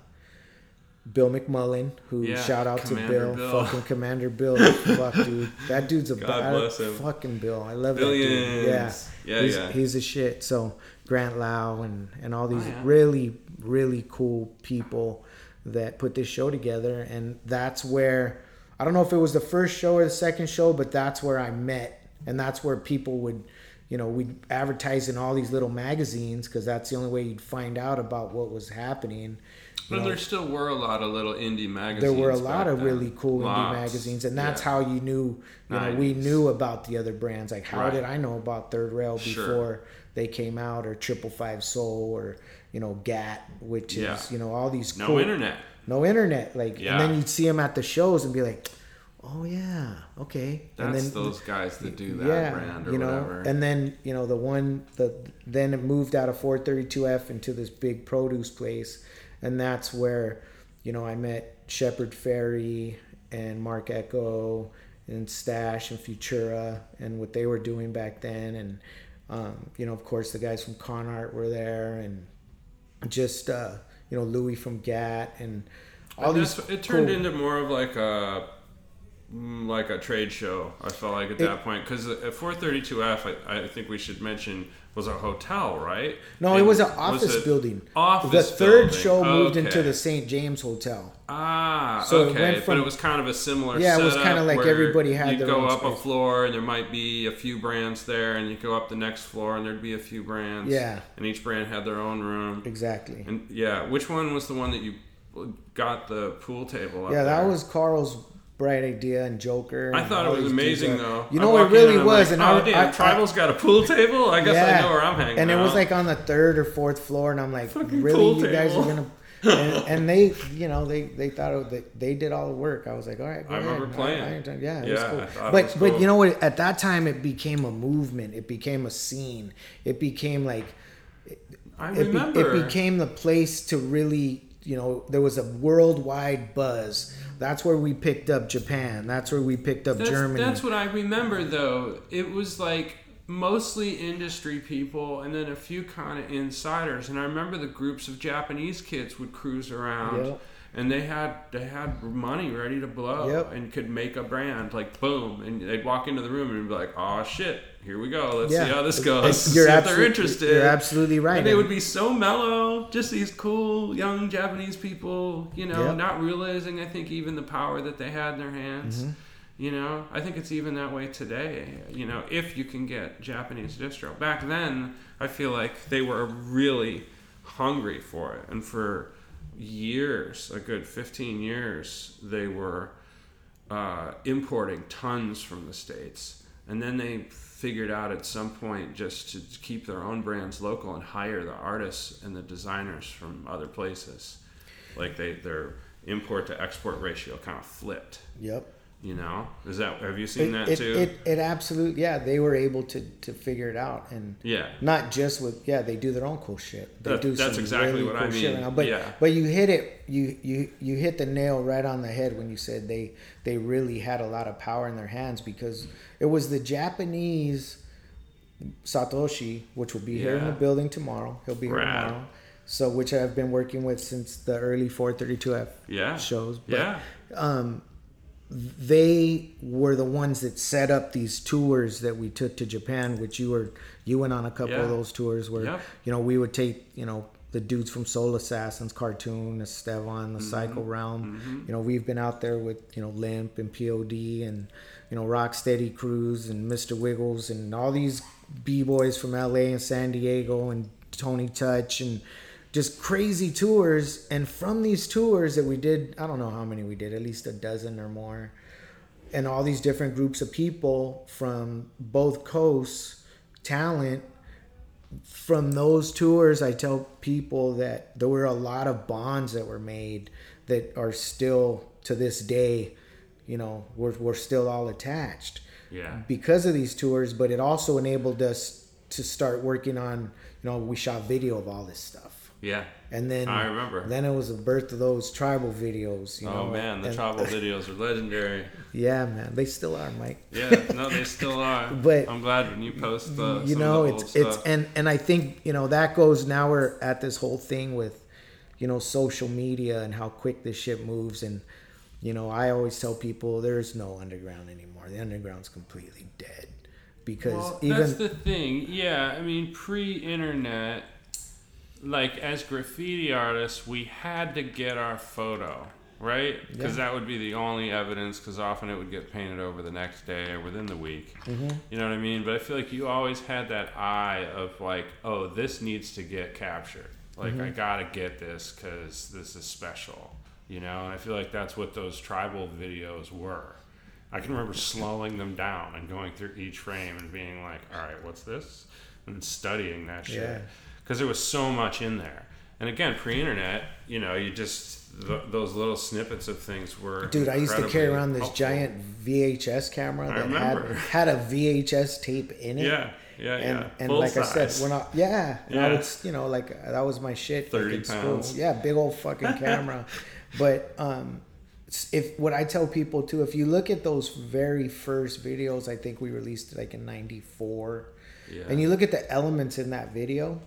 Bill McMullen, who Yeah, shout out Commander to Bill, Bill. fucking Commander Bill, fuck dude, that dude's a God bad bless him. fucking Bill. I love that dude. Billions. Yeah, Yeah, he's, yeah. he's a shit. So Grant Lau and and all oh, these Oh, yeah. really really cool people that put this show together, and that's where I don't know if it was the first show or the second show, but that's where I met, and that's where people would. You know, we'd advertise in all these little magazines because that's the only way you'd find out about what was happening. You But know, there still were a lot of little indie magazines. there were a lot of then. really cool indie Lots. magazines, and that's Yeah. how you knew. You know, we knew about the other brands. Like, how Right. did I know about Third Rail Sure. They came out, or Triple Five Soul, or you know, GAT, which is you know all these No cool, internet. no internet. Like, Yeah. and then you'd see them at the shows and be like, oh yeah, okay. and That's then those guys that do that brand or you know, whatever. and then you know the one the then it moved out of 432F into this big produce place, and that's where you know I met Shepard Fairey and Marc Ecko and Stash and Futura and what they were doing back then, and um, you know of course the guys from Con Art were there, and just uh, you know Louis from GAT and all And these. it turned cool- into more of like a mm, like a trade show. I felt like at that point because at 432F, I, I think we should mention was a hotel, right? No, And it was an office it building. Office. the third building? show moved into the St. James Hotel. Ah, So it okay, went but from- it was kind of a similar. Setup. Yeah, it was kinda like everybody had You go up a floor, and there might be a few brands there, and you go up the next floor, and there'd be a few brands. Yeah. and each brand had their own room. Exactly. And yeah, which one was the one that you got the pool table? Yeah, that was Carl's bright idea and Joker. I and thought it was amazing though. You know, it really and was, like, and oh I, damn, I, Tribal's got a pool table. I guess I know where I'm hanging. and it was like on the third or fourth floor, and I'm like, Fucking really, you guys table. are gonna. And, and they, you know, they they thought it, they, they did all the work. I was like, all right, I ahead. remember playing. I- I- yeah, it Yeah, was cool. it But was but you know what? At that time, it became a movement. It became a scene. It became like I it, be, remember. it became the place to really you know there was a worldwide buzz that's where we picked up japan that's where we picked up That's, germany that's what I remember though. It was like mostly industry people and then a few kind of insiders. And I remember the groups of Japanese kids would cruise around. Yep. And they had they had money ready to blow Yep. and could make a brand like boom and they'd walk into the room and be like oh shit here we go let's see how this goes It's- see you're, if they're interested you're absolutely right and they would be so mellow, just these cool young Japanese people, you know, Yep. not realizing I think even the power that they had in their hands. Mm-hmm. You know, I think it's even that way today. You know, if you can get Japanese distro. Back then, I feel like they were really hungry for it, and for years, a good fifteen years, they were uh, importing tons from the states, and then they figured out at some point just to keep their own brands local and hire the artists and the designers from other places. Like they their import to export ratio kind of flipped. yep You know, is that have you seen it, that it, too? it, it absolutely yeah they were able to to figure it out and yeah, not just with yeah they do their own cool shit. They That- do that's exactly really what I cool shit mean. right now. but Yeah. but you hit it you you you hit the nail right on the head when you said they they really had a lot of power in their hands because it was the japanese satoshi which will be here in the building tomorrow. He'll be here tomorrow. So which i've been working with since the early 432f yeah, shows. But yeah, um, they were the ones that set up these tours that we took to Japan, which you were you went on a couple Yeah. of those tours where you know we would take you know the dudes from Soul Assassins cartoon, Estevan, the Psycho Mm-hmm. Realm. You know we've been out there with you know Limp and POD and you know Rocksteady Cruise and Mr. Wiggles and all these b boys from LA and San Diego and Tony Touch and just crazy tours and from these tours that we did i don't know how many we did at least a dozen or more and all these different groups of people from both coasts talent from those tours i tell people that there were a lot of bonds that were made that are still to this day you know we're, we're still all attached yeah. because of these tours but it also enabled us to start working on you know we shot video of all this stuff Yeah. and then I remember. Then it was the birth of those tribal videos. You oh know, man, the and- travel videos are legendary. Yeah, man, they still are, Mike. Yeah, no, they still are. But- I'm glad when you post uh, the you some know, the it's it's stuff. and and I think you know that goes now. We're at this whole thing with, you know, social media and how quick this shit moves. And you know, I always tell people there's no underground anymore. The underground's completely dead because Well, even that's the thing. Yeah, I mean, pre-internet, like as graffiti artists, we had to get our photo, right? Because Yeah. that would be the only evidence. Because often it would get painted over the next day or within the week. Mm-hmm. You know what I mean? But I feel like you always had that eye of like, oh, this needs to get captured. Like Mm-hmm. I gotta get this because this is special. You know, and I feel like that's what those tribal videos were. I can remember slowing them down and going through each frame and being like, all right, what's this? And studying that shit. Yeah. Because there was so much in there. And again, pre internet, you know, you just, th- those little snippets of things were. Dude, I used to carry around this helpful. giant VHS camera that had had a VHS tape in it. Yeah, yeah, and yeah. and Full like I said, when I yeah, and I Yeah. would you know like that was my shit. like, 30 school. pounds. Yeah, big old fucking camera. but um, if what I tell people too, if you look at those very first videos, I think we released it like in '94, Yeah. and you look at the elements in that video.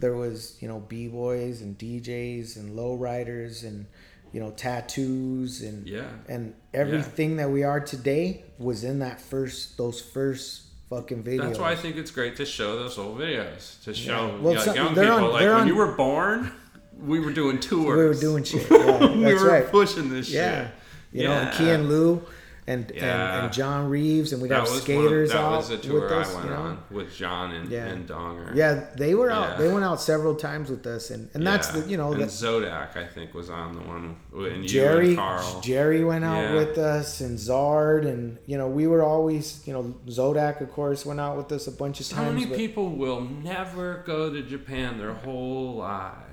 There was you know b boys and DJs and lowriders and you know, tattoos and Yeah. and everything that we are today was in that first those first fucking videos. That's why I think it's great to show those old videos to show Well, young, some- young people on- like when on- you were born, we were doing tours. we were doing shit. Yeah, we were right. pushing this Yeah. shit. You know, and Yeah. Key and Lou and, Yeah. and and John Reeves and we'd That have skaters one that out was a tour with us. I went you know? on with John and, Yeah. and Donger. Yeah, they were out. Yeah. They went out several times with us, and, and that's the you know and that Zodak I think was on the one and you Jerry and Carl. Jerry went out with us, and Zard, and you know we were always you know Zodak of course went out with us a bunch of So times. How many people will never go to Japan their whole lives.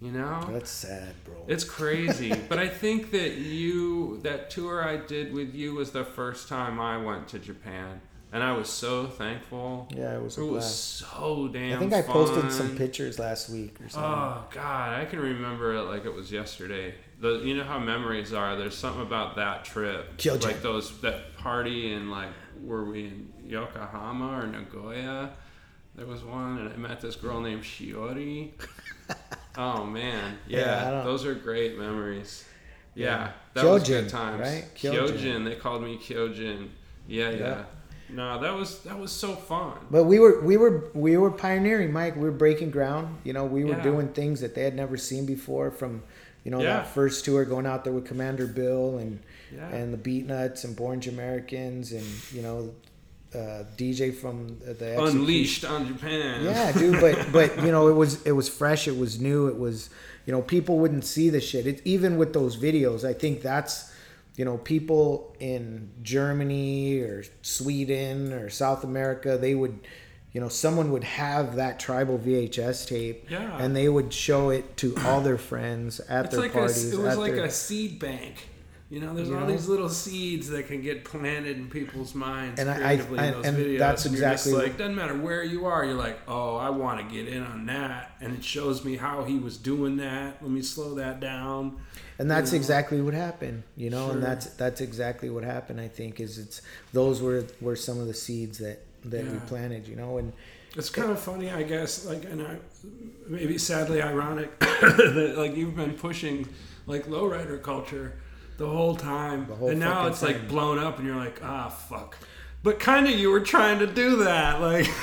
You know? That's sad, bro. It's crazy, but I think that you that tour I did with you was the first time I went to Japan, and I was so thankful. yeah, it was a It was so damn. I think I posted some pictures last week or something. Oh God, I can remember it like it was yesterday. The you know how memories are. There's something about that trip, like those that party and like were we in Yokohama or Nagoya? There was one, and I met this girl named Shiori. oh man, Yeah, yeah, those are great memories. Yeah, that was good times. right? Kyojin. Kyojin. they called me Kyojin. Yeah, yeah. Yeah. No, that was that was so fun. But we were we were we were pioneering, Mike. We were breaking ground. You know, we were Yeah. doing things that they had never seen before. From you know Yeah. that first tour, going out there with Commander Bill and Yeah. and the Beatnuts and Born Americans and you know uh, DJ from the Execution. Unleashed on Japan. Yeah, dude, but but you know it was it was fresh, it was new, it was you know people wouldn't see the shit. It, even with those videos, I think that's you know people in Germany or Sweden or South America, they would you know someone would have that tribal VHS tape, Yeah. and they would show it to all their friends at It's their like parties. a, it was like their, a seed bank. You know, there's You all know? these little seeds that can get planted in people's minds And I- I- creatively I- in those and videos. that's and you're just exactly- like doesn't matter where you are. You're like, oh, I want to get in on that, and it shows me how he was doing that. Let me slow that down. and that's you know. exactly what happened you know and that's that's exactly what happened i think is it's those were were some of the seeds that that we planted you know and It's kind of funny, I guess. Like, and I, maybe sadly ironic that like you've been pushing like lowrider culture the whole time, The whole and now it's like blown up, and you're like, ah, fuck. But kind of you were trying to do that, like.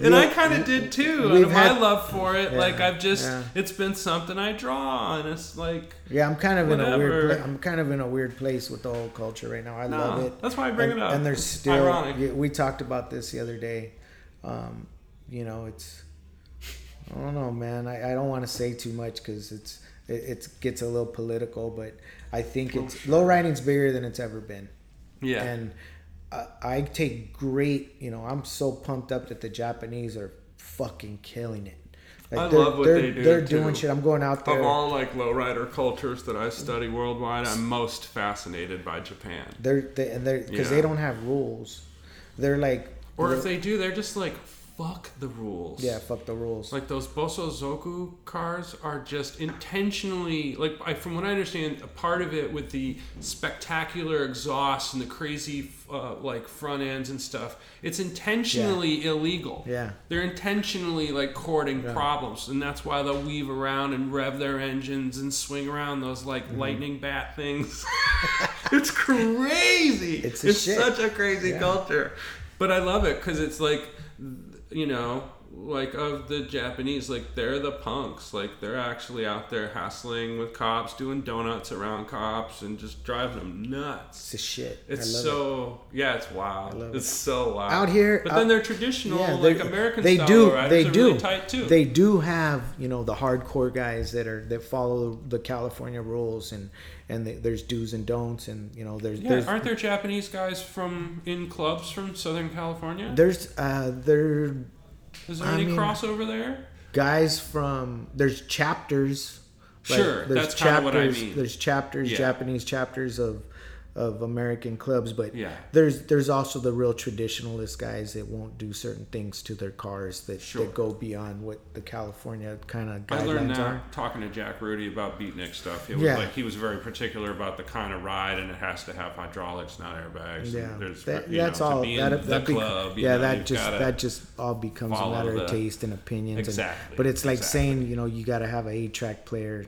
And I kind of did too. Out of my love for it, Yeah, like I've just, yeah. it's been something I draw, and it's like, yeah i'm kind of in a weird pla- i'm kind of in a weird place with the whole culture right now i no, love it that's why I bring and, it up. and there's still ironic. we talked about this the other day um you know it's i don't know man i, I don't want to say too much because it's it, it gets a little political but i think Oh, it's low riding's bigger than it's ever been Yeah. and I, I take great you know i'm so pumped up that the japanese are fucking killing it I they're, love what they do, they're too. doing shit i'm going out there Of all like lowrider cultures that I study worldwide, I'm most fascinated by Japan. they're they, and they're because Yeah. they don't have rules they're like Or if they do, they're just like fuck the rules. yeah fuck the rules Like those Bosozoku cars are just intentionally like I, from what I understand, a part of it with the spectacular exhaust and the crazy uh, like front ends and stuff. It's intentionally illegal. Yeah. they're intentionally like courting Yeah. problems, and that's why they'll weave around and rev their engines and swing around those like Mm-hmm. lightning bat things. it's crazy. It's a shit. such a crazy Yeah. culture, but I love it because it's like you know, like of the Japanese, like they're the punks. Like they're actually out there hassling with cops, doing donuts around cops, and just driving them nuts. it's a shit It's so yeah, it's wild. love It's so wild Out here- but out- then they're traditional, Yeah, like American they do they do really tight too. they do have you know the hardcore guys that are that follow the california rules and and there's do's and don'ts and you know there's yeah, there's aren't there Japanese guys from in clubs from Southern California? there's uh there Is there I any mean- crossover there? guys from there's chapters Sure, that's kinda what I mean. there's chapters Yeah. japanese chapters of of american clubs but Yeah. there's there's also the real traditionalist guys that won't do certain things to their cars that, Sure. that go beyond what the california kind of I learned that are talking to Jack Rudy about beatnik stuff. It was Yeah. like he was very particular about the kind of ride, and it has to have hydraulics, not airbags. yeah there's, that, that's know, all be that, the that bec- club. yeah know, that just that just all becomes a matter the- of taste and opinions and- Exactly, but it's like exactly. saying you know you got to have a eight track player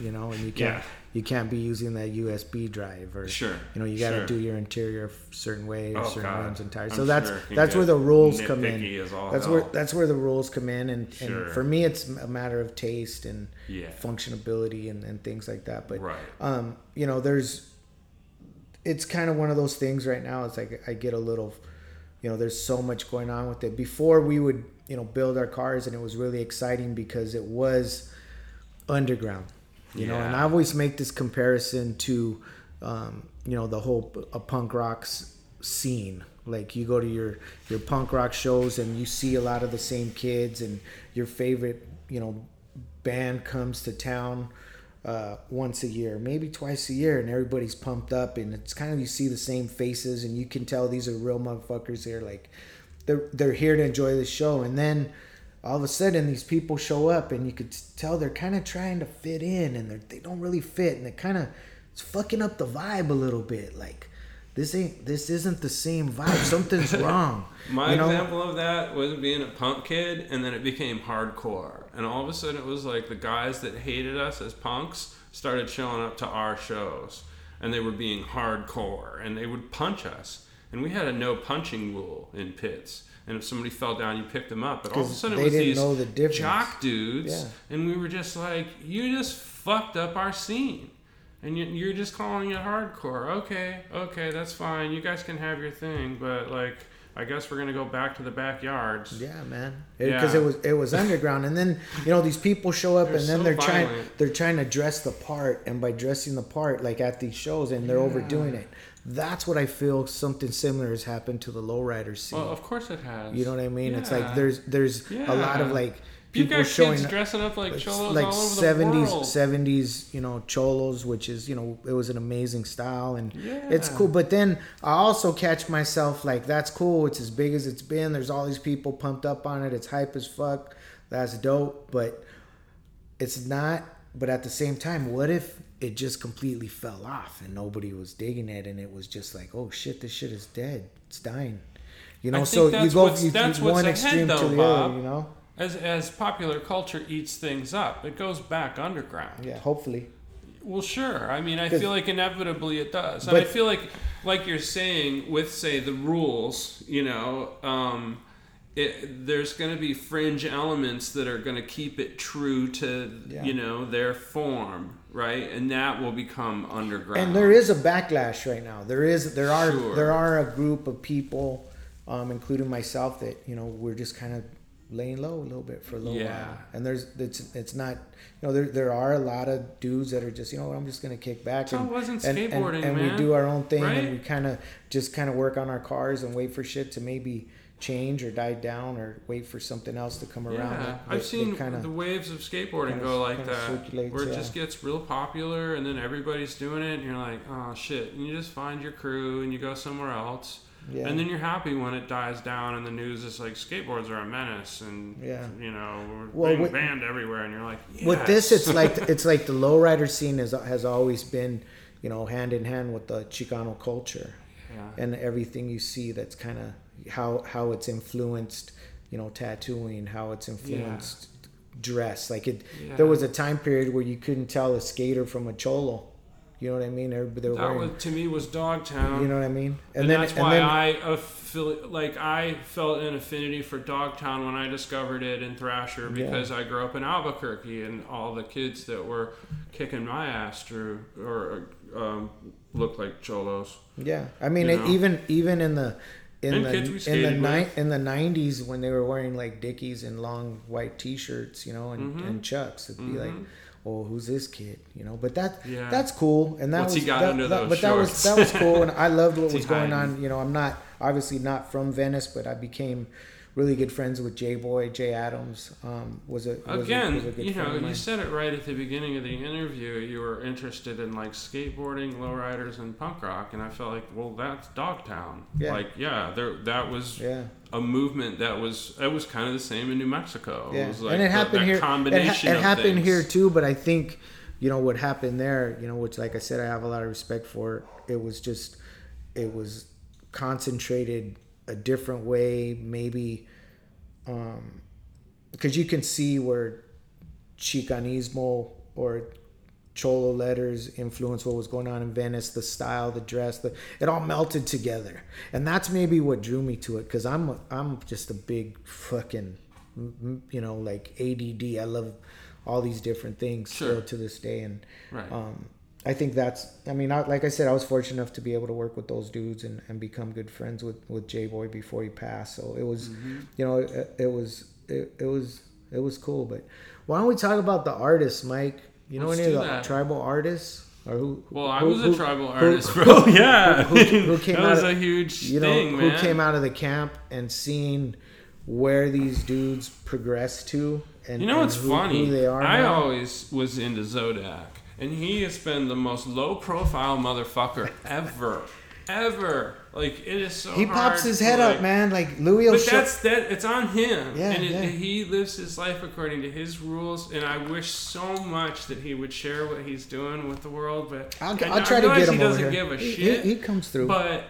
you know, and you can't Yeah. You can't be using that USB drive or Sure, you know you got to sure. do your interior a certain way or Oh, certain God. rims and tires. I'm so that's sure that's where the rules come in. nitpicky as all That's hell. where that's where the rules come in, and, Sure. and for me it's a matter of taste and Yeah. functionability and, and things like that. But Right. um, you know, there's it's kind of one of those things right now. It's like I get a little, you know, there's so much going on with it. Before we would, you know, build our cars, and it was really exciting because it was underground, you know. And I always make this comparison to, um, you know, the whole a punk rock scene. Like you go to your your punk rock shows and you see a lot of the same kids, and your favorite, you know, band comes to town uh, once a year, maybe twice a year, and everybody's pumped up, and it's kind of you see the same faces, and you can tell these are real motherfuckers here. Like they're they're here to enjoy the show, and then all of a sudden these people show up, and you could tell they're kind of trying to fit in, and they they don't really fit, and it kind of it's fucking up the vibe a little bit. Like this ain't this isn't the same vibe. Something's wrong. My you know? example of that was being a punk kid, and then it became hardcore. And all of a sudden, it was like the guys that hated us as punks started showing up to our shows, and they were being hardcore, and they would punch us. And we had a no punching rule in pits. And if somebody fell down, you picked them up. But all of a sudden, they it was didn't these know the jock dudes, Yeah. and we were just like, "You just fucked up our scene." And you- you're just calling it hardcore. Okay, okay, that's fine. You guys can have your thing, but like, I guess we're gonna go back to the backyards. Yeah, man. Because Yeah. it was it was underground, and then you know these people show up, and then so they're trying they're trying to dress the part, and by dressing the part, like at these shows, and they're overdoing it. That's what I feel. Something similar has happened to the lowrider scene. Well, of course it has. you know what I mean? It's like there's there's a lot of Yeah. like people showing dressing up like cholos like all over the 70s world. 70s you know cholos which is you know it was an amazing style and it's cool but then i also catch myself like that's cool it's as big as it's been there's all these people pumped up on it it's hype as fuck that's dope but it's not but at the same time what if it just completely fell off and nobody was digging it and it was just like oh shit this shit is dead it's dying you know so you go what's- you, that's you what's one extreme to though, the Bob. other you know As as popular culture eats things up, it goes back underground. yeah hopefully Well, sure. I mean, i feel like inevitably it does. And But- I feel like, like you're saying, with say the rules, you know, um, it, there's going to be fringe elements that are going to keep it true to Yeah. you know their form, right? And that will become underground. and there is a backlash right now. There is there are Sure. there are a group of people, um, including myself, that you know we're just kind of laying low a little bit for a little Yeah. while. And there's it's it's not you know there there are a lot of dudes that are just you know I'm just gonna kick back So and wasn't and, and, and we do our own thing Right? and we kind of just kind of work on our cars and wait for shit to maybe change or die down or wait for something else to come around. Yeah, that- I've that- seen kinda- the waves of skateboarding kinda- go like that, where it yeah. just gets real popular, and then everybody's doing it, and you're like, oh shit, and you just find your crew and you go somewhere else, Yeah. and then you're happy when it dies down, and the news is like skateboards are a menace, and Yeah. you know we're Well, being with- banned everywhere, and you're like, with this it's like it's like the lowrider scene has has always been you know hand in hand with the chicano culture yeah. and everything you see that's kind of how how it's influenced you know tattooing how it's influenced dress like it Yeah. there was a time period where you couldn't tell a skater from a cholo you know what i mean everybody that wearing was, to me was Dogtown. you know what i mean and, that's and why then I affili- like I felt an affinity for Dogtown when I discovered it in Thrasher Yeah. because I grew up in Albuquerque and all the kids that were kicking my ass through or um, looked like cholos. Yeah, I mean, it, even even in the in And the in the ni- in the nineties when they were wearing like Dickies and long white T-shirts, you know, and, Mhm. and Chucks, it'd be like, Mhm. "Oh, who's this kid?" You know. But that Yeah. that's cool, and that What's was he got that, under that- those but that was that was cool, and I loved what was going hiding? on. You know, I'm not obviously not from Venice, but I became really good friends with Jay Boy, Jay Adams. Um, was a was Again, a, was a good you know, you said it right at the beginning of the interview. You were interested in like skateboarding, lowriders, and punk rock, and I felt like, well, that's Dogtown. Yeah. Like, yeah, there that was yeah. a movement that was it was kind of the same in New Mexico. Yeah, It was like and it the- happened that here. It, it happened things. here too, but I think you know what happened there. You know, which like I said, I have a lot of respect for. It was just, it was concentrated a different way, maybe, um, because you can see where Chicanismo or cholo letters influenced what was going on in Venice, the style, the dress, the it all melted together, and that's maybe what drew me to it because I'm I'm just a big fucking you know like ADD. I love all these different things Sure. still to this day, and Right. um, I think that's. I mean, I, like I said, I was fortunate enough to be able to work with those dudes and, and become good friends with with J Boy before he passed. So it was, Mm-hmm. you know, it, it was it, it was it was cool. But why don't we talk about the artists, Mike? You know Let's any of the tribal artists or who? Well, I who- was a who- tribal artist, bro. yeah, who- who came that out was of- a huge you know thing, who man. came out of the camp and seeing where these dudes progressed to and You know and what's funny? who they are I now? always was into Zodak, and he has been the most low-profile motherfucker ever, ever. Like it is so. he pops his head like- up, man. Like Louis But show. that's that. It's on him, Yeah, and it, yeah. he lives his life according to his rules. And I wish so much that he would share what he's doing with the world. But I'll, I'll try to get him He doesn't give a He- shit. He, he comes through. But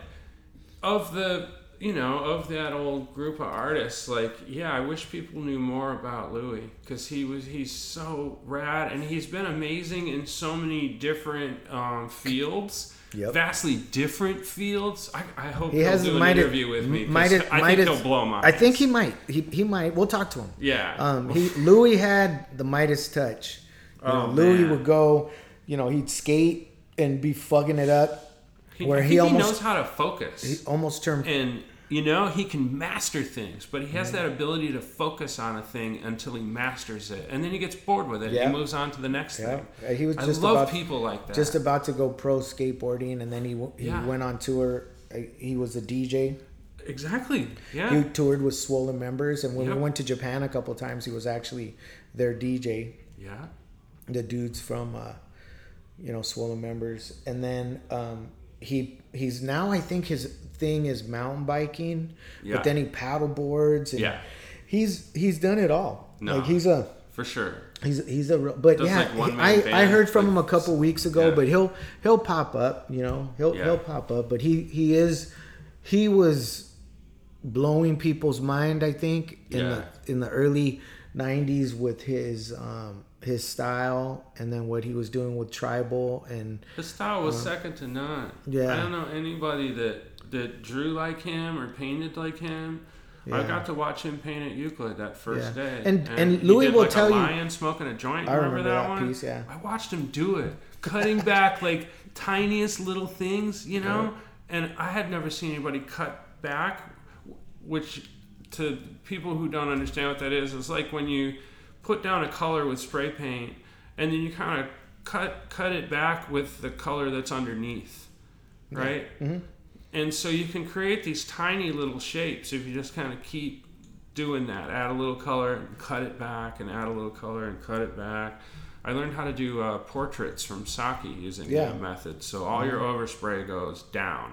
of the you know of that old group of artists, like yeah, I wish people knew more about Louis because he was he's so rad and he's been amazing in so many different um, fields. Yep. Vastly different fields. I, I hope he he'll has do an interview with me. Might I might think he'll blow my. I think he might. He, he might. We'll talk to him. Yeah. Um, he Louis had the Midas touch. You know, Oh, Louis man. would go. You know, he'd skate and be fucking it up. He, where he think he almost- knows how to focus. He almost turned. and you know he can master things but he has that ability to focus on a thing until he masters it and then he gets bored with it Yeah. and he moves on to the next Yeah, thing he was i just love about people like that just about to go pro skateboarding, and then he he Yeah. went on tour. Uh, He was a DJ. exactly yeah He toured with Swollen members, and when Yep. we went to Japan a couple times, he was actually their DJ. yeah the dudes from uh, you know swollen members and then um, he he's now i think his thing is mountain biking Yeah. but then he paddle boards and Yeah. he's he's done it all No. like he's a for sure he's he's a real- but Does, yeah like, I, I heard from like- him a couple weeks ago Yeah. but he'll he'll pop up you know he'll Yeah. he'll pop up but he he is he was blowing people's mind i think in Yeah. the in the early 90s with his um his style and then what he was doing with tribal and his style was second to none yeah. i don't know anybody that that drew like him or painted like him I got to watch him paint at Euclid that first Yeah. day, And- and he Louis did, will like, tell a you- smoking a joint. I remember, remember that, that one? piece, yeah. I watched him do it, cutting back like tiniest little things, you know. And I had never seen anybody cut back, which to people who don't understand what that is, it's like when you put down a color with spray paint, and then you kind of cut cut it back with the color that's underneath, right? Mm-hmm. And so you can create these tiny little shapes if you just kind of keep doing that. Add a little color and cut it back, and add a little color and cut it back. I learned how to do uh, portraits from Saki using Yeah. that method. So all your overspray goes down.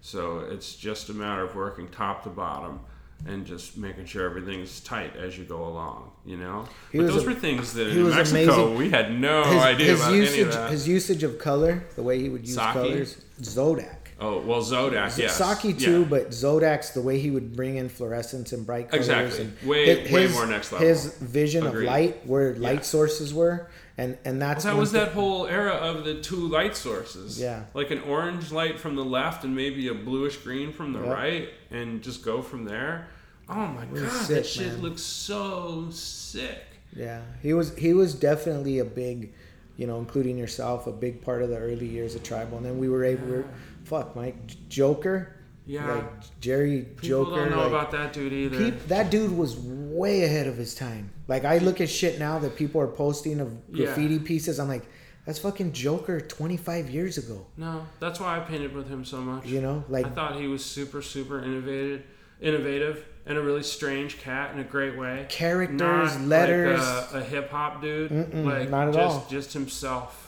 So it's just a matter of working top to bottom and just making sure everything's tight as you go along. You know, He but those a- were things that in Mexico amazing. we had no his, idea his about any of usage that. his usage of color the way he would use colors Zodak oh well, Zodak, yes, Saki too, Yeah. but Zodak's the way he would bring in fluorescence and bright colors Exactly. and Way- his, way more next level. His vision Agreed. of light, where light Yeah. sources were, and and that's That was that whole era of the two light sources. Yeah. Like an orange light from the left and maybe a bluish green from the Yep. right, and just go from there. Oh my god, sick, that shit man. looks so sick. Yeah, he was he was definitely a big, you know, including yourself, a big part of the early years of tribal. And then we were able, we were, fuck, Mike Joker, Yeah. like Jerry People Joker. don't know like, about that dude either. that dude was way ahead of his time. Like I look at shit now that people are posting of Yeah. graffiti pieces. I'm like, that's fucking Joker 25 years ago. no, that's why I painted with him so much. You know, like I thought he was super, super innovative, innovative, and a really strange cat in a great way. Characters, Not letters. like a, a hip hop dude, Mm-mm, like not at just all. just himself.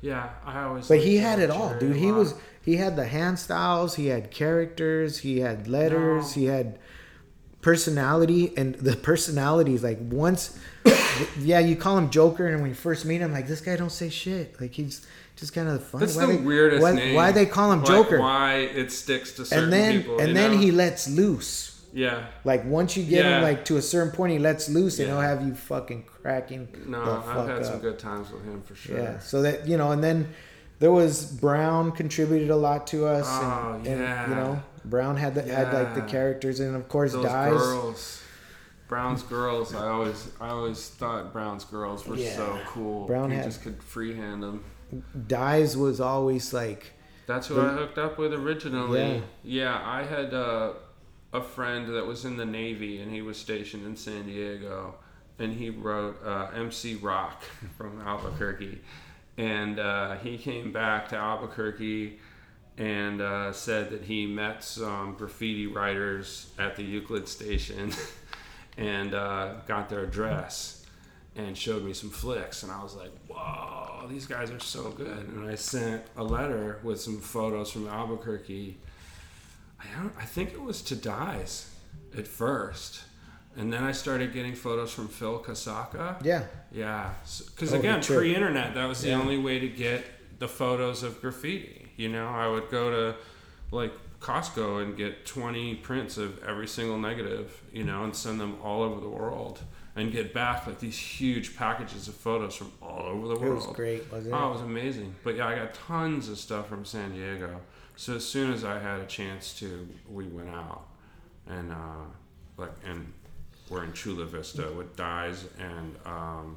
Yeah, I always. But he had it all, dude. He was he had the hand styles, he had characters, he had letters, No. he had personality, and the personalities like once, yeah, you call him Joker, and when you first meet him, like this guy don't say shit, like he's just kind of fun. That's why the they, weirdest why, name. Why they call him Like, Joker? Why it sticks to certain and then people. and then know? he lets loose. Yeah. Like once you get Yeah. him like to a certain point, he lets loose and Yeah. he'll have you fucking cracking. No, I've had some good times with him for sure. Yeah. So that you know, and then there was Brown contributed a lot to us. Oh, and, and, yeah. you know, Brown had the, had like the characters, and of course Those Dies. girls. Brown's girls. I always, I always thought Brown's girls were Yeah. so cool. Brown you had- just could freehand them. Dies was always like That's who The- I hooked up with originally. Yeah. Yeah, I had uh, a friend that was in the Navy and he was stationed in San Diego. And he wrote uh, MC Rock from Albuquerque. And uh, he came back to Albuquerque and uh, said that he met some graffiti writers at the Euclid station and uh, got their address and showed me some flicks. And i was like whoa these guys are so good. And i sent a letter with some photos from albuquerque. I don't i think it was to dies at first and then i started getting photos from phil kasaka yeah, yeah because Oh, again pre-internet that was the Yeah. only way to get the photos of graffiti you know i would go to like costco and get 20 prints of every single negative you know and send them all over the world and get back like these huge packages of photos from all over the world. it was great, wasn't it? Oh, it was amazing. But yeah, I got tons of stuff from San Diego. So as soon as I had a chance to, we went out and uh, like and we're in Chula Vista with Dies and um,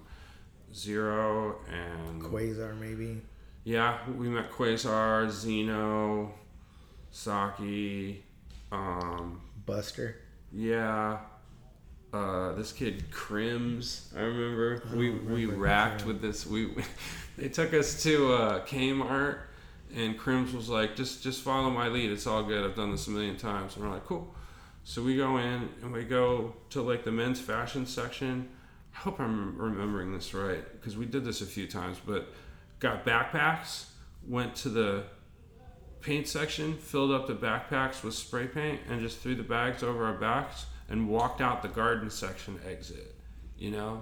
Zero and Quasar maybe. yeah, we met Quasar, Zeno, Saki, um, Buster. yeah. Uh, this kid Crims, I remember we we remember racked with this. We, we they took us to uh, Kmart, and Crims was like, "Just just follow my lead. It's all good. I've done this a million times." And we're like, "Cool." So we go in and we go to like the men's fashion section. I hope I'm remembering this right because we did this a few times. But got backpacks, went to the paint section, filled up the backpacks with spray paint, and just threw the bags over our backs and walked out the garden section exit. You know,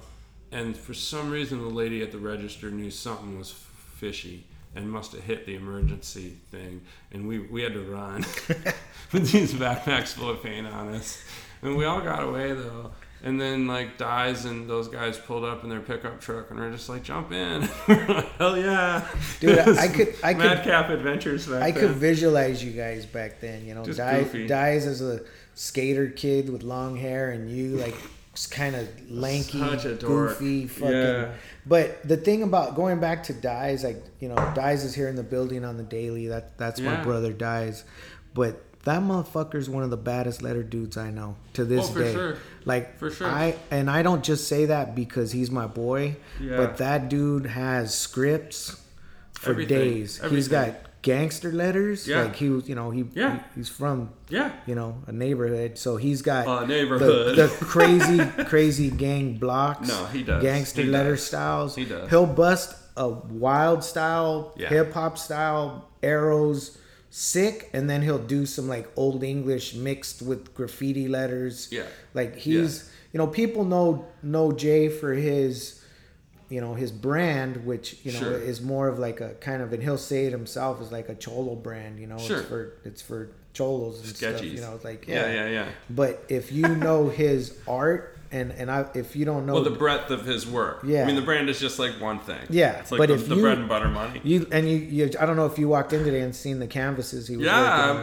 and for some reason the lady at the register knew something was fishy and must have hit the emergency thing, and we we had to run with these backpacks full of paint on us, and we all got away though. And then like Dies and those guys pulled up in their pickup truck and we're just like jump in. Like, Hell yeah, Dude, I- could- I could- madcap adventures back I then. could visualize you guys back then. You know, dies, dies as a skater kid with long hair, and you like kind of lanky, Such a dork. goofy, fucking. Yeah. But the thing about going back to Dies, like you know, Dies is here in the building on the daily. That that's my brother Dies, but that motherfucker's one of the baddest letter dudes I know to this Oh, for day. sure. Like For sure. I and I don't just say that because he's my boy, Yeah. but that dude has scripts for Everything. days. He's got gangster letters. Yeah. Like he was, you know, he, Yeah. he- he's from Yeah. you know a neighborhood, so he's got A the, neighborhood. the crazy crazy gang blocks. No, he does. gangster He letter does. styles. He does. He'll bust a wild style, Yeah. hip hop style arrows. Sick, and then he'll do some like old English mixed with graffiti letters. Yeah. like he's you know people know know Jay for his you know his brand which you know Sure. is more of like a kind of and he'll say it himself is like a cholo brand you know Sure. it's for it's for cholos and stuff you know it's like Yeah, yeah. yeah, yeah. but if you know his art and and I if you don't know Well, the breadth of his work. Yeah. I mean, the brand is just like one thing. Yeah, It's like but the, if the you- bread and butter money. you and you, you I don't know if you walked in today and seen the canvases he was yeah.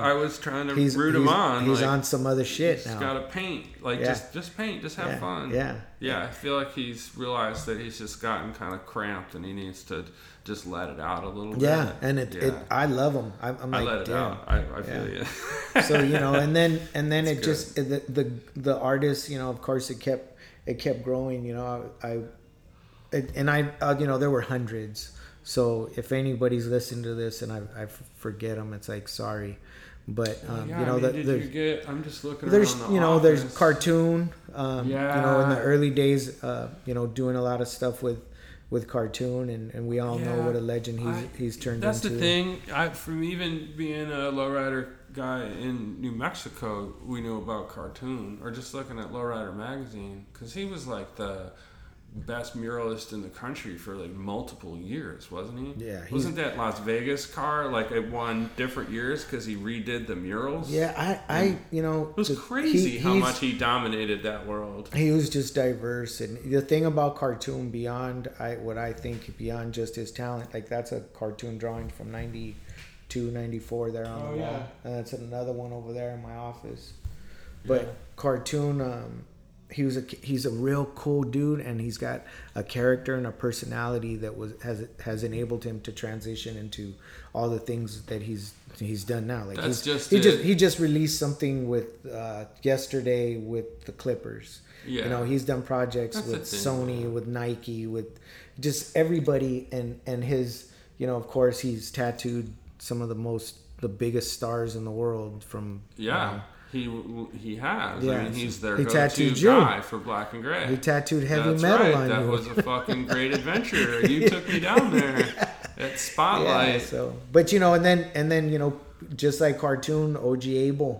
I, I was trying to he's root him on. he's like, on some other shit He's now got to paint. Like Yeah. just just paint. Just have Yeah, fun. yeah. Yeah. I feel like he's realized that he's just gotten kind of cramped and he needs to just let it out a little bit. yeah bit. and it, Yeah. it I love him I'm, I'm I like let it damn out. I, I feel Yeah. you. so you know and then and then That's it just the, the the artist you know of course it kept it kept growing you know i, I it, and i uh, you know there were hundreds so if anybody's listening to this and i, I forget them it's like sorry but um, yeah, you know I mean, that did there's you get? I'm just looking there's the you know there's cartoon um, you know in the early days uh, you know doing a lot of stuff with with cartoon and, and we all know what a legend he's I- he's turned That's into That's the thing. I, from even being a lowrider guy in New Mexico, we knew about cartoon, or just looking at Lowrider magazine, because he was like the best muralist in the country for like multiple years, wasn't he? Yeah, Wasn't that Las Vegas car like it won different years because he redid the murals? Yeah, I, I, you know, It was the- crazy he- how much he dominated that world. he was just diverse and the thing about cartoon beyond i what i think beyond just his talent like that's a cartoon drawing from 92 94 there on Oh, the wall yeah. and that's another one over there in my office but Yeah. cartoon um he was a he's a real cool dude and he's got a character and a personality that was has has enabled him to transition into all the things that he's he's done now like That's he's, just he it. just he just released something with uh yesterday with the clippers Yeah. you know he's done projects That's with sony with nike with just everybody and and his you know of course he's tattooed some of the most the biggest stars in the world from you Yeah. know, He he has. Yeah, I mean, he's their he go-to you. guy for black and gray. he tattooed heavy That's metal right. on that you was a fucking great adventure. You took me down there at yeah, Spotlight. so but you know and then and then you know just like cartoon og abel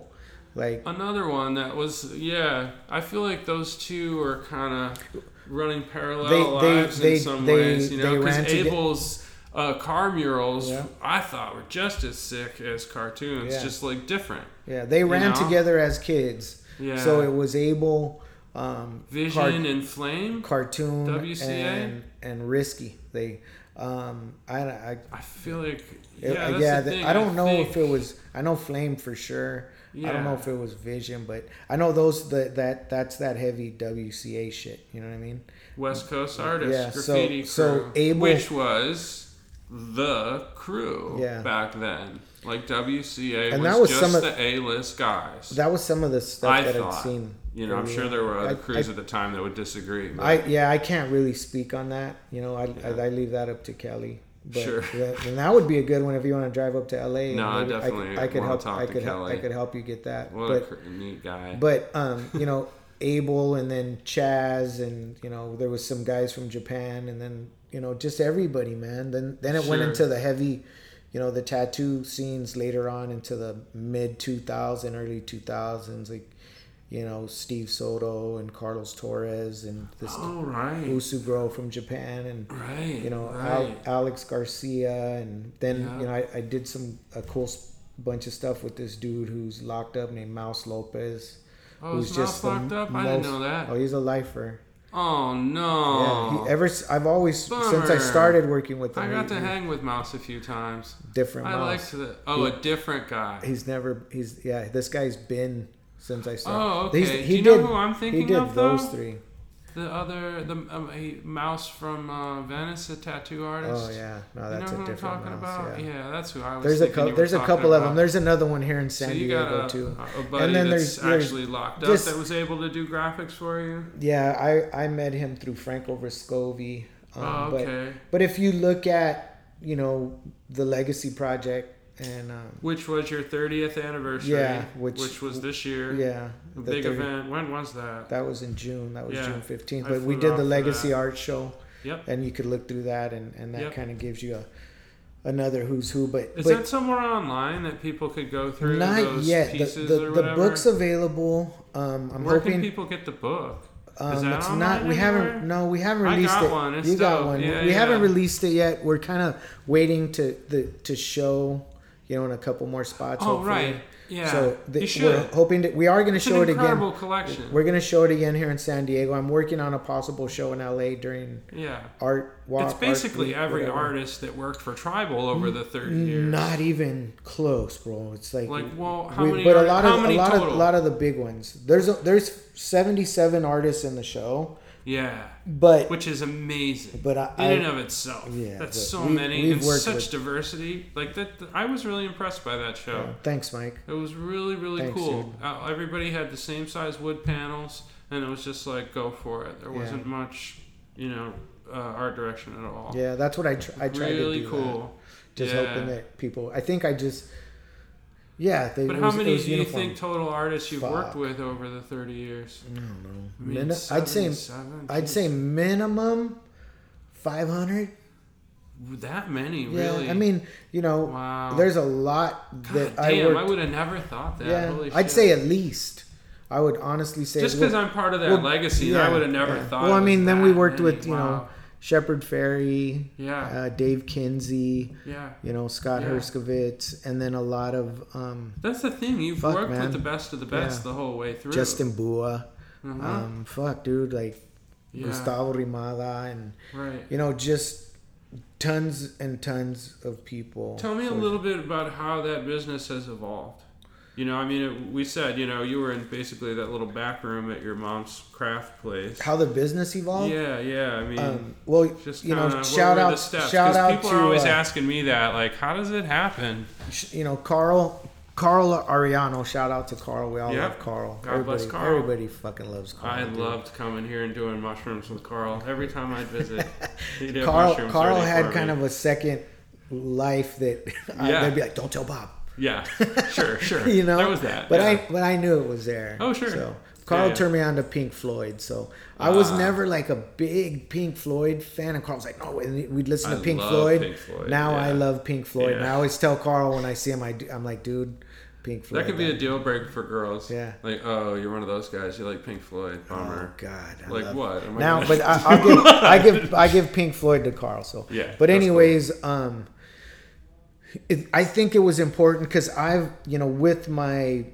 like Another one that was yeah. I feel like those two are kind of running parallel They- lives they- in some they- ways. You know, because Abel's uh, car murals Yeah. I thought were just as sick as cartoons, Yeah. just like different. yeah they ran know? together as kids Yeah. so it was Able, um Vision Cart- and Flame. cartoon WCA? and and risky they um i i I feel like Yeah, yeah, yeah the I don't know think- if it was. I know Flame for sure. Yeah. I don't know if it was Vision, but I know those that that that's that heavy WCA shit. You know what I mean? West Coast artists, Yeah, graffiti so crew, Abel- which was the crew Yeah. back then. Like WCA And was, that was just some of- the A-list guys. That was some of the stuff I that thought. I'd seen. you know, I'm sure there were other I- crews I, at the time that would disagree. But I yeah, I can't really speak on that. You know, I Yeah. I, I leave that up to Kelly. But Sure. that, and that would be a good one if you want to drive up to LA. No, I definitely I, could help. talk I could help, I could help you get that. what but a cr- neat guy. But um, you know, Abel and then Chaz and you know there was some guys from Japan and then you know just everybody, man. Then then it went into the heavy, you know, the tattoo scenes later on into the mid 2000, early 2000s, like you know Steve Soto and Carlos Torres and this oh right, Usugrow from Japan and right. you know Al- Alex Garcia and then Yeah. you know I, I did some a cool bunch of stuff with this dude who's locked up named Mouse Lopez oh, is Mouse locked up? I didn't know that. Oh, he's a lifer. Oh no. Yeah, he, ever I've always since I started working with him. I got he- to he- hang with Mouse a few times. different. I mouse. liked the oh, a different guy. He's never. He's yeah. This guy's been since I started. Oh, He's- okay. he Do you know did- who I'm thinking He did of, those though? three. The other, the um, a mouse from uh, Venice, a tattoo artist. Oh yeah, no, You that's know a who I'm talking mouse. about? Yeah. Yeah. that's who I was. There's a couple. you There's a couple of them. There's another one here in San so you Diego a, too. a buddy then there's- there's actually locked just- up that was able to do graphics for you. Yeah, I I met him through Franco Vescovi. Um, oh, but okay. but if you look at you know the Legacy Project and um, Which was your 30th anniversary? Yeah, which- which was this year. yeah, A big 30 event. When was that? That was in June. That was Yeah, June fifteenth. But we did the Legacy. Art Show, Yep. and you could look through that, and and that Yep. kind of gives you a another who's who. But Is but that somewhere online that people could go through not those yet. The pieces the, or the book's available. Um, I'm Where hoping. people get the book? Um, it's not. We anywhere? haven't. No, we haven't released got it. you got one. Yeah, we haven't released it yet. We're kind of waiting to the to show. You know, in a couple more spots. Oh, hopefully. right. Yeah. So the, we're hoping to. We are going to show it again. collection. We're going to show it again here in San Diego. I'm working on a possible show in LA during yeah. art walk. It's Art basically Week, every whatever. artist that worked for Tribal over the 30 years. Not even close, bro. It's like, Like, well, how we- many but a lot of a lot total? of a lot of the big ones. There's a, there's 77 artists in the show, Yeah. but Which is amazing. but I, in I and of itself. Yeah, That's so we- many and such with- diversity. Like that, I was really impressed by that show. uh, thanks, Mike. It was really, really Thanks, cool. Uh, everybody had the same size wood panels, and it was just like go for it. There Yeah. wasn't much, you know, uh, art direction at all. Yeah, that's what I tr- I tried really to do. cool. That. Just Yeah. hoping that people. I think I just. Yeah, they, But how was, many do you think total artists you've worked with over the 30 years? I don't know. I mean, Min- I'd say 77? I'd say minimum 500. that many, Yeah, really. I mean, you know, wow. there's a lot that God that damn, I I, would have never thought that. yeah, I'd say at least. I would honestly say Just well- because I'm part of that well, legacy, and I would have never yeah. thought. Well, I mean, then we worked many. with you Wow. know Shepard Fairey, Yeah. uh, Dave Kinsey, Yeah. you know Scott Yeah. Herskovitz, and then a lot of um, That's the thing. You've Fuck, worked man. with the best of the best Yeah. the whole way through. Justin Bua. Uh-huh. Um, fuck, dude, like yeah. Gustavo Rimada, and Right. you know just tons and tons of people. Tell me a little bit about how that business has evolved. You know, I mean, it, we said, you know, you were in basically that little back room at your mom's craft place. how the business evolved. yeah, yeah. I mean, Um, well, just you know, kinda, shout out, the steps? shout out people to are always uh, asking me that, like, how does it happen? sh- you know Carl. Carl Ariano, shout out to Carl. We all Yep. love Carl. God everybody, bless Carl. everybody fucking loves Carl. I dude. loved coming here and doing mushrooms with Carl every time I'd visit. Carl. Carl had kind me. of a second life that Yeah. they'd be like, "Don't tell Bob," yeah, sure, sure. you know. there was that. but yeah. I, but I knew it was there. Oh, sure. So Carl Yeah, yeah. turned me on to Pink Floyd. So I was Ah. never like a big Pink Floyd fan, and Carl was like, "No," we'd listen to Pink Floyd. Pink Floyd, Now I love Pink Floyd, and I always tell Carl when I see him, I I'm like, "Dude, Pink Floyd." that could be a deal breaker for girls. Yeah. Like, oh, you're one of those guys. You like Pink Floyd. Oh Bummer. God! I like what? Am I now, but I, I'll give I give I give Pink Floyd to Carl. So Yeah, But anyways, um, it, I think it was important because I've you know with my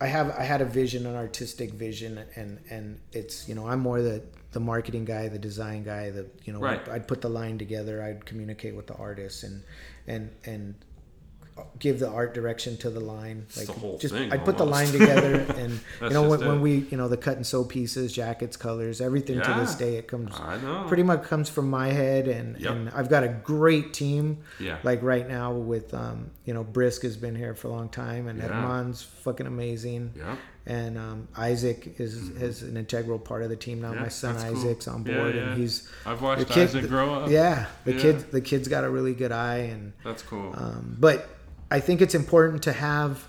I have I had a vision, an artistic vision, and and it's you know I'm more the the marketing guy, the design guy, the you know Right. I'd put the line together, I'd communicate with the artists, and and and give the art direction to the line. It's the whole just thing, I'd put the line together, and you know when, when we you know the cut and sew pieces, jackets, colors, everything to this day it comes I know. pretty much comes from my head, and Yep. and I've got a great team. Yeah. Like right now with um you know Brisk has been here for a long time, and Yeah. Herman's fucking amazing. Yeah. And um, Isaac is is an integral part of the team now. Yeah, My son that's cool. Isaac's on board, yeah. and he's I've watched the kid- Isaac grow up. yeah. The Yeah. kid the kid's got a really good eye, and That's cool. um, but I think it's important to have,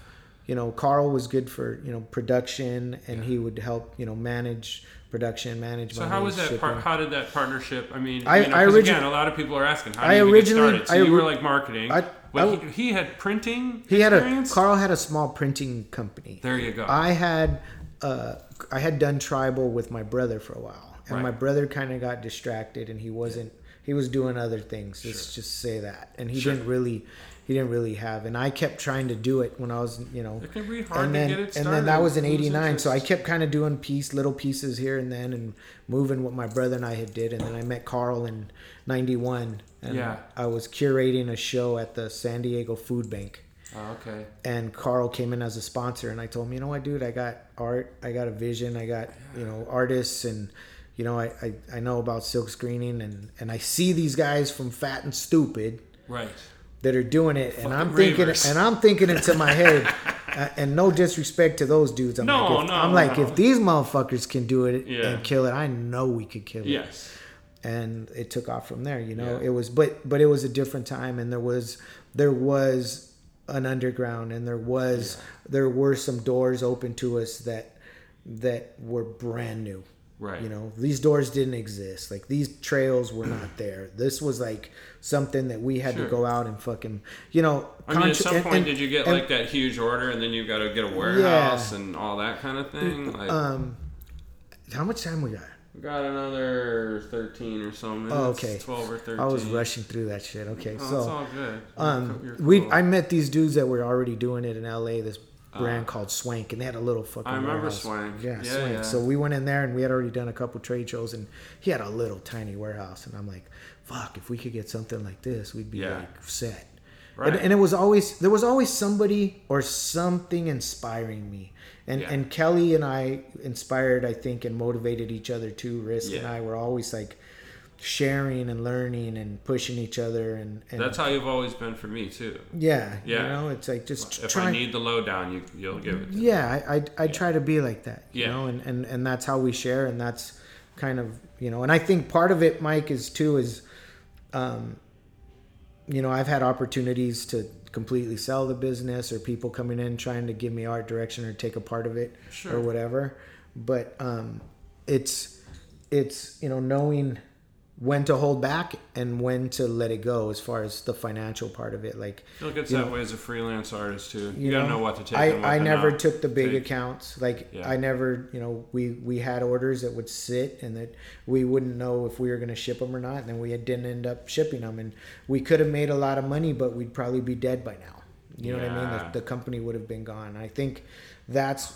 you know, Carl was good for you know production, and he would help you know manage production, manage. so how was that shipping. How did that partnership? I mean, I- you know, I origi- again, a lot of people are asking how I you originally- get started? So I you were like marketing, I- but he, he had printing. He had a experience? Carl had a small printing company. There you go. I had uh, I had done tribal with my brother for a while, and Right. my brother kind of got distracted, and he wasn't. He was doing other things. Let's just say that, and he Sure. didn't really. He didn't really have, and I kept trying to do it when I was, you know, It can be hard and to then get it started. and then that was in '89. So I kept kind of doing piece, little pieces here and then, and moving what my brother and I had did, and then I met Carl in '91, and Yeah. I was curating a show at the San Diego Food Bank Oh, okay. and Carl came in as a sponsor and I told him, you know what, dude, I got art, I got a vision, I got, you know, artists and you know, I, I, I know about silk screening and, and I see these guys from Fat and Stupid Right. That are doing it and I'm thinking ravers. and I'm thinking into my head uh, and no disrespect to those dudes. I'm No, like, if, no, I'm like, no. if these motherfuckers can do it Yeah. and kill it, I know we could kill it Yes. and it took off from there you know Yeah. it was but but it was a different time and there was there was an underground and there was there were some doors open to us that that were brand new Right. you know these doors didn't exist like these trails were not there this was like something that we had Sure. to go out and fucking you know I mean, at some and- point, and- did you get and- like that huge order, and then you got to get a warehouse and all that kind of thing? Like, um how much time we got we got another thirteen or so minutes. Oh, okay. Twelve or thirteen. i was rushing through that shit okay Oh, so it's all good. Um, You're we. I met these dudes that were already doing it in L.A. This brand called Swank, and they had a little fucking. Uh, I remember warehouse. Swank. Yeah, Yeah, Swank. yeah. So we went in there, and we had already done a couple trade shows, and he had a little tiny warehouse, and I'm like, "Fuck! If we could get something like this, we'd be Yeah. like set." Right. And, and it was always there was always somebody or something inspiring me, and and Kelly and I inspired, I think, and motivated each other too. Risk and I were always like sharing and learning and pushing each other, and, and That's how you've always been for me too. yeah, Yeah. You know, it's like just If trying. I need the lowdown, you you'll give it. To me. yeah, I I, I try to be like that. You Yeah. know, and, and and that's how we share, and that's kind of you know, and I think part of it, Mike, is too is, um, you know, I've had opportunities to completely sell the business or people coming in trying to give me art direction or take a part of it Sure. or whatever but um it's it's you know knowing when to hold back and when to let it go as far as the financial part of it. Like I feel like it's that know- way as a freelance artist too. You, you gotta know, know what to take. I, and what I never took the big take. accounts. Like Yeah. I never, you know, we we had orders that would sit and that we wouldn't know if we were going to ship them or not, and then we didn't end up shipping them, and we could have made a lot of money, but we'd probably be dead by now. You know what I mean? The, the company would have been gone. I think that's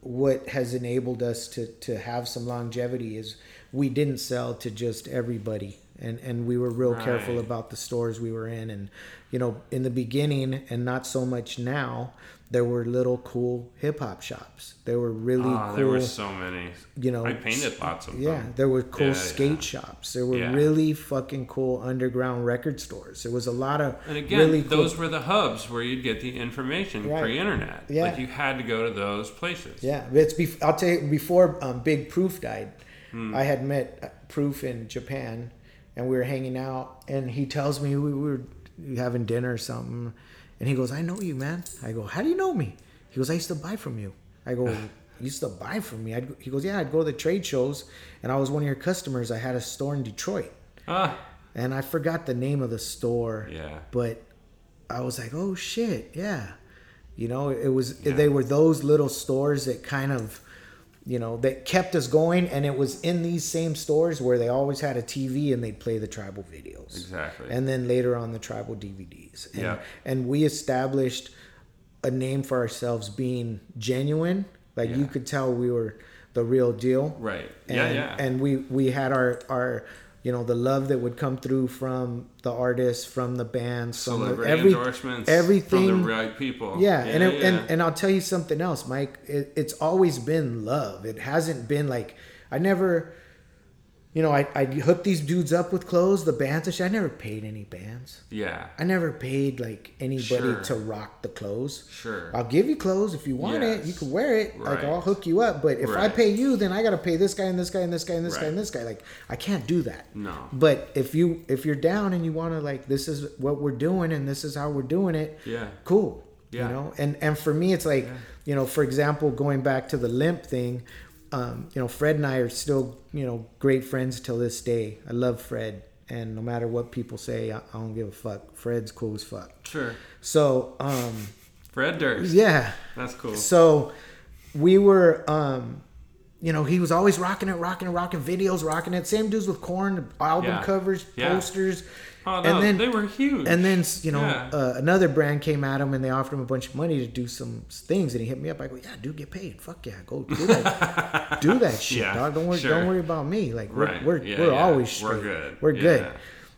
what has enabled us to to have some longevity is we didn't sell to just everybody and and we were real careful about the stores we were in and you know in the beginning and not so much now there were little cool hip hop shops there were really Ah, cool there were so many. you know I painted lots of yeah them. there were cool Yeah, skate yeah. shops there were Yeah. really fucking cool underground record stores there was a lot of And again, really cool those were the hubs where you'd get the information Right. pre-internet. Yeah. Like you had to go to those places. Yeah, it's. Bef- I'll tell you. Before um, Big Proof died, Hmm. I had met Proof in Japan, and we were hanging out. And he tells me we were having dinner or something, and he goes, "I know you, man." I go, "How do you know me?" He goes, "I used to buy from you." I go, "You used to buy from me?" I'd, he goes, "Yeah, I'd go to the trade shows, and I was one of your customers. I had a store in Detroit, Ah, and I forgot the name of the store." yeah. but I was like, oh shit, yeah. You know, it was Yeah. they were those little stores that kind of, you know, that kept us going, and it was in these same stores where they always had a TV and they'd play the tribal videos, Exactly. and then later on the tribal DVDs. And, Yeah. and we established a name for ourselves being genuine. Like you could tell we were the real deal right. and, yeah, yeah. and we we had our our you know the love that would come through from the artists from the bands from Celebrity every endorsements everything from the right people. yeah, and it, yeah. and and I'll tell you something else, Mike. It, it's always been love. It hasn't been like I never, you know, I I hook these dudes up with clothes, the bands and shit. I never paid any bands. yeah, I never paid like anybody Sure. to rock the clothes. sure. I'll give you clothes if you want it. You can wear it. Like I'll hook you up. But if I pay you, then I gotta pay this guy and this guy and this guy and this guy and this guy. Like I can't do that. No. But if you if you're down and you want to like this is what we're doing and this is how we're doing it. Yeah. Cool. Yeah. You know. And and for me, it's like you know, for example, going back to the limp thing. Um, you know, Fred and I are still, you know, great friends till this day. I love Fred, and no matter what people say, I, I don't give a fuck. Fred's cool as fuck. Sure. So, um, Fred Durst. yeah, That's cool. so we were, um, you know, he was always rocking it, rocking it, rocking videos, rocking it. Same dudes with Korn, album Yeah. covers, Yeah. posters. Oh no, and then- they were huge. And then, you know, Yeah. uh, another brand came at him and they offered him a bunch of money to do some things. And he hit me up. I go, yeah, dude, get paid. Fuck yeah, go do that. do that shit, Yeah, dog. Don't worry, sure. don't worry about me. Like we're Right. we're, we're always We're good. We're good.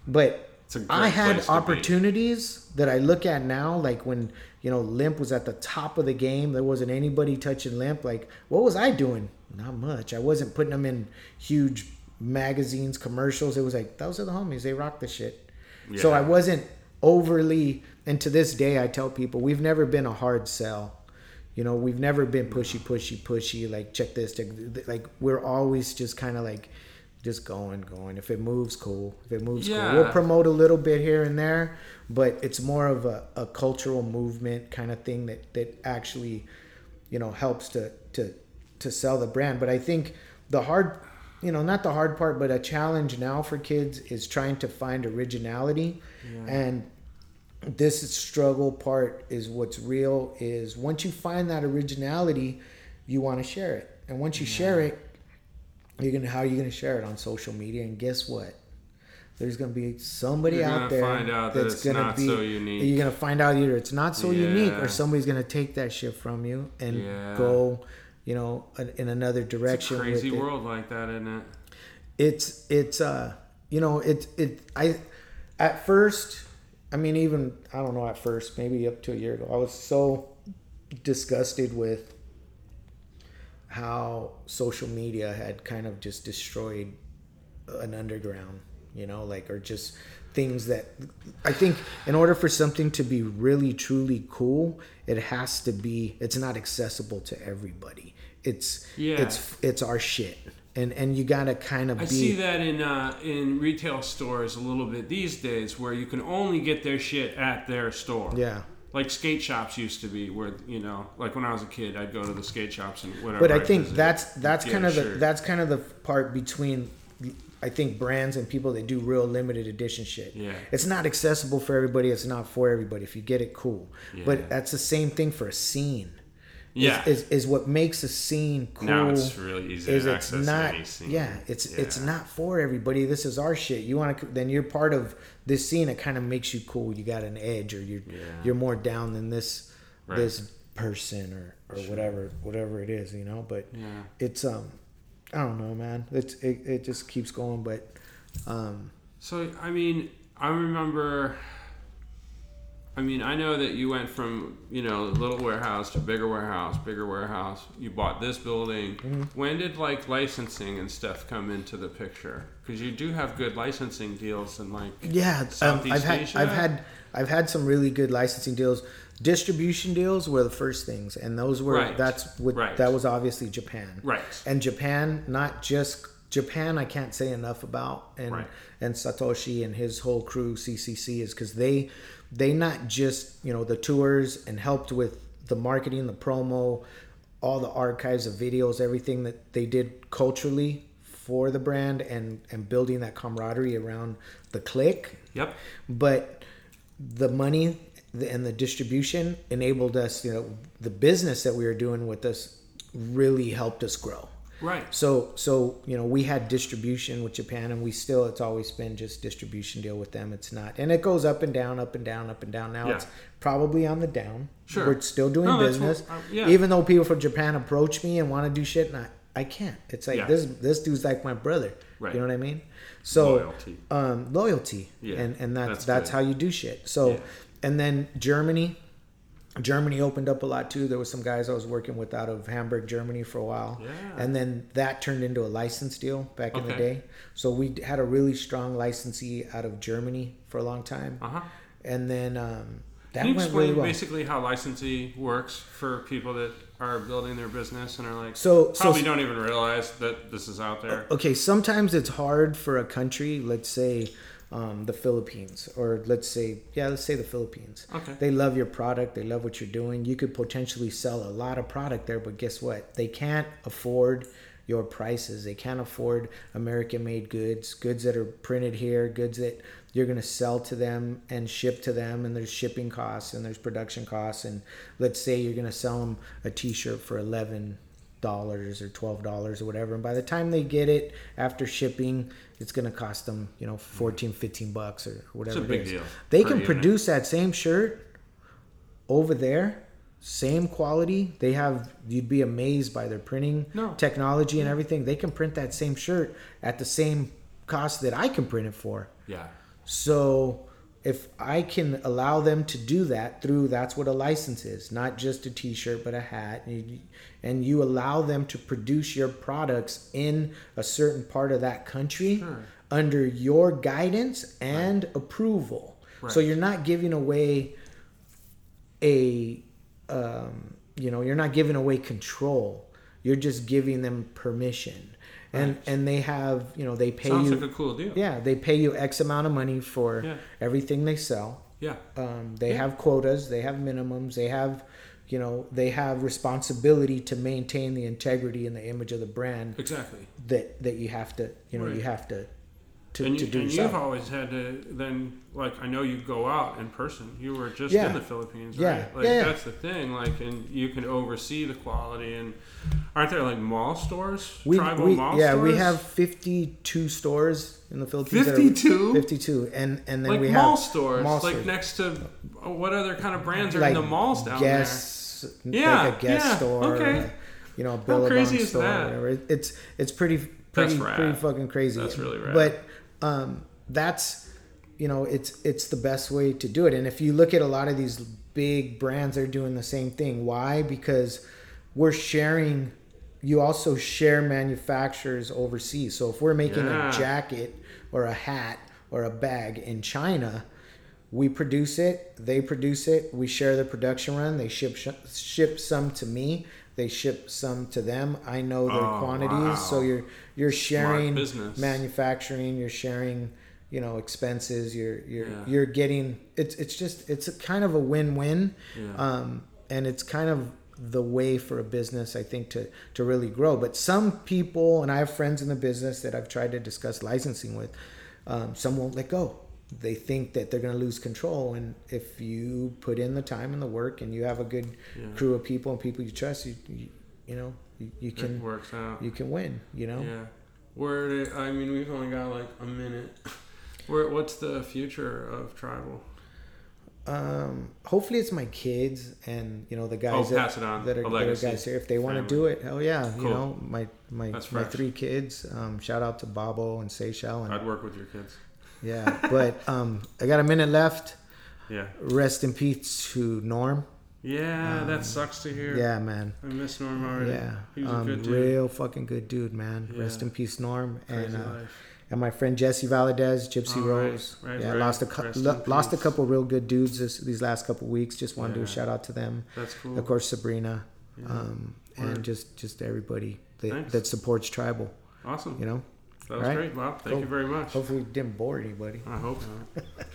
But It's a great I had opportunities that I look at now, like when you know Limp was at the top of the game. There wasn't anybody touching Limp. Like, what was I doing? Not much. I wasn't putting them in huge magazines, commercials. It was like those are the homies. They rock the shit. So I wasn't overly. And to this day, I tell people we've never been a hard sell. You know, we've never been pushy, pushy, pushy. Like check this, check like we're always just kind of like just going, going. If it moves, cool. If it moves, cool. We'll promote a little bit here and there, but it's more of a, a cultural movement kind of thing that that actually, you know, helps to to to sell the brand. But I think the hard, you know, not the hard part, but a challenge now for kids is trying to find originality, and this struggle part is what's real is once you find that originality you want to share it and once you share it you're gonna how are you gonna share it on social media and guess what there's gonna be somebody out there out that that's gonna not be so unique. you're gonna find out either it's not so unique or somebody's gonna take that shit from you and Yeah. go you know in- another direction Crazy with it world like that, isn't it? it's it's uh you know it it i at first i mean even i don't know at first maybe up to a year ago i was so disgusted with how social media had kind of just destroyed an underground you know like or just things that i think in order for something to be really truly cool it has to be it's not accessible to everybody it's Yeah. it's it's our shit and and you gotta kind of I be see that in uh, in retail stores a little bit these days, where you can only get their shit at their store. yeah Like skate shops used to be, where you know, like when I was a kid, I'd go to the skate shops and whatever. but i think visit, that's that's kind of the that's kind of the part between i I think brands and people that do real limited edition shit. Yeah. It's not accessible for everybody. It's not for everybody. If you get it, cool. Yeah. But that's the same thing for a scene. Is- Yeah. Is, is, what makes a scene cool. Now it's really easy is to it's access not any scene. yeah it's it's not for everybody this is our shit you want to then you're part of this scene it kind of makes you cool you got an edge or you're Yeah. you're more down than this Right. this person or or whatever whatever it is you know but Yeah. it's um i don't know man it's it, it just keeps going but um So I mean, I remember. I mean, I know that you went from you know little warehouse to bigger warehouse, bigger warehouse. You bought this building. Mm-hmm. When did like licensing and stuff come into the picture? Because you do have good licensing deals and like yeah um, i've had Asia? i've had i've had some really good licensing deals distribution deals were the first things and those were Right. that's what Right. that was obviously japan right, and Japan, not just Japan, I can't say enough about, and Right. and Satoshi and his whole crew CCC is because they they not just you know the tours and helped with the marketing, the promo, all the archives of videos, everything that they did culturally for the brand and and building that camaraderie around the click yep, but the money and the distribution enabled us you know the business that we were doing with us really helped us grow right, so so you know we had distribution with japan and we still it's always been just distribution deal with them. It's not and it goes up and down up and down up and down. Now Yeah. it's probably on the down. Sure. we're still doing No, business. what- uh, yeah. even though people from japan approach me and want to do shit and i, I can't. It's like Yeah. this this dude's like my brother. Right. you know what i mean? So Loyalty. um, loyalty. Yeah, and and that's that's that's, how you do shit. So and then germany germany opened up a lot too there was some guys i was working with out of hamburg germany for a while Yeah. and then that turned into a license deal back in the day so we had a really strong licensee out of germany for a long time uh huh. and then um, that Can you went explain really well basically how licensee works for people that are building their business and are like so so probably don't even realize that this is out there? okay sometimes it's hard for a country let's say um, the philippines or let's say yeah let's say the philippines. Okay. they love your product they love what you're doing. You could potentially sell a lot of product there but guess what? They can't afford your prices. They can't afford american made goods goods that are printed here goods that you're going to sell to them and ship to them and there's shipping costs and there's production costs. And let's say you're going to sell them a t-shirt for 11 dollars or twelve dollars or whatever and by the time they get it after shipping it's going to cost them you know 14 15 bucks or whatever It's a big it is deal they can unit. produce that same shirt over there same quality they have you'd be amazed by their printing No. technology and everything they can print that same shirt at the same cost that i can print it for Yeah. so if I can allow them to do that through that's what a license is, not just a t-shirt but a hat and you, and you allow them to produce your products in a certain part of that country Sure. under your guidance and approval. So you're not giving away a um, you know, you're not giving away control. You're just giving them permission. And and they have, you know, they pay Sounds you like a cool deal. yeah, they pay you X amount of money for Yeah. everything they sell. Yeah. Um, they Yeah. have quotas, they have minimums, they have, you know, they have responsibility to maintain the integrity and the image of the brand Exactly. that that you have to, you know, Right. you have to to, and to you, do and yourself. you've always had to then like I know you go out in person. You were just Yeah. in the Philippines, Yeah. right? Like Yeah, yeah. that's the thing. Like and you can oversee the quality and aren't there like mall stores? we, Tribal we mall yeah, we have 52 stores in the Philippines. 52? 52 and and then like we mall have stores, mall like stores. next to oh, what other kind of brands are like in the malls down Guess, Yeah, like a guest yeah, store, okay. uh, you know, a How crazy is store, that? whatever. It's it's pretty pretty pretty fucking crazy. That's really rad. But um, that's you know, it's it's the best way to do it. And if you look at a lot of these big brands, they're doing the same thing. Why? Because we're sharing. You also share manufacturers overseas. So if we're making Yeah. a jacket or a hat or a bag in China, we produce it they produce it we share the production run they ship ship some to me they ship some to them i know their Oh, quantities so you're you're sharing business. manufacturing you're sharing you know expenses you're you're Yeah. you're getting it's it's just it's a kind of a win-win Yeah. um and it's kind of the way for a business I think to to really grow. But some people, and I have friends in the business that I've tried to discuss licensing with, um, some won't let go. They think that they're going to lose control, and if you put in the time and the work, and you have a good Yeah. crew of people and people you trust, you you, you know you, you it can works out. you can win. You know. Yeah. Where did, I mean, we've only got like a minute. Where what's the future of tribal? Um, hopefully it's my kids and you know the guys Oh, that, pass it on. that are, that are guys here. If they want to do it, hell yeah! Cool. You know my my my three kids. Um, shout out to Bobo and Seychelles and I'd work with your kids. yeah. But um, I got a minute left. Yeah. Rest in peace to Norm. Yeah, Um, that sucks to hear. Yeah, man. I miss Norm already. Yeah, He was a um, good dude. real fucking good dude, man. Rest in peace, Norm. Crazy and uh, life. and my friend Jesse Valadez, Gypsy Oh, right, Rose. right, yeah, right. lost a in lo- lost a couple real good dudes this, these last couple weeks. Just want to do a shout out to them. That's cool. Of course, Sabrina, Yeah. um, and just just everybody that, Thanks. that supports tribal. Awesome. You know. That was Alright. great, Bob. Thank Cool. you very much. Hopefully, we didn't bore anybody. I hope not.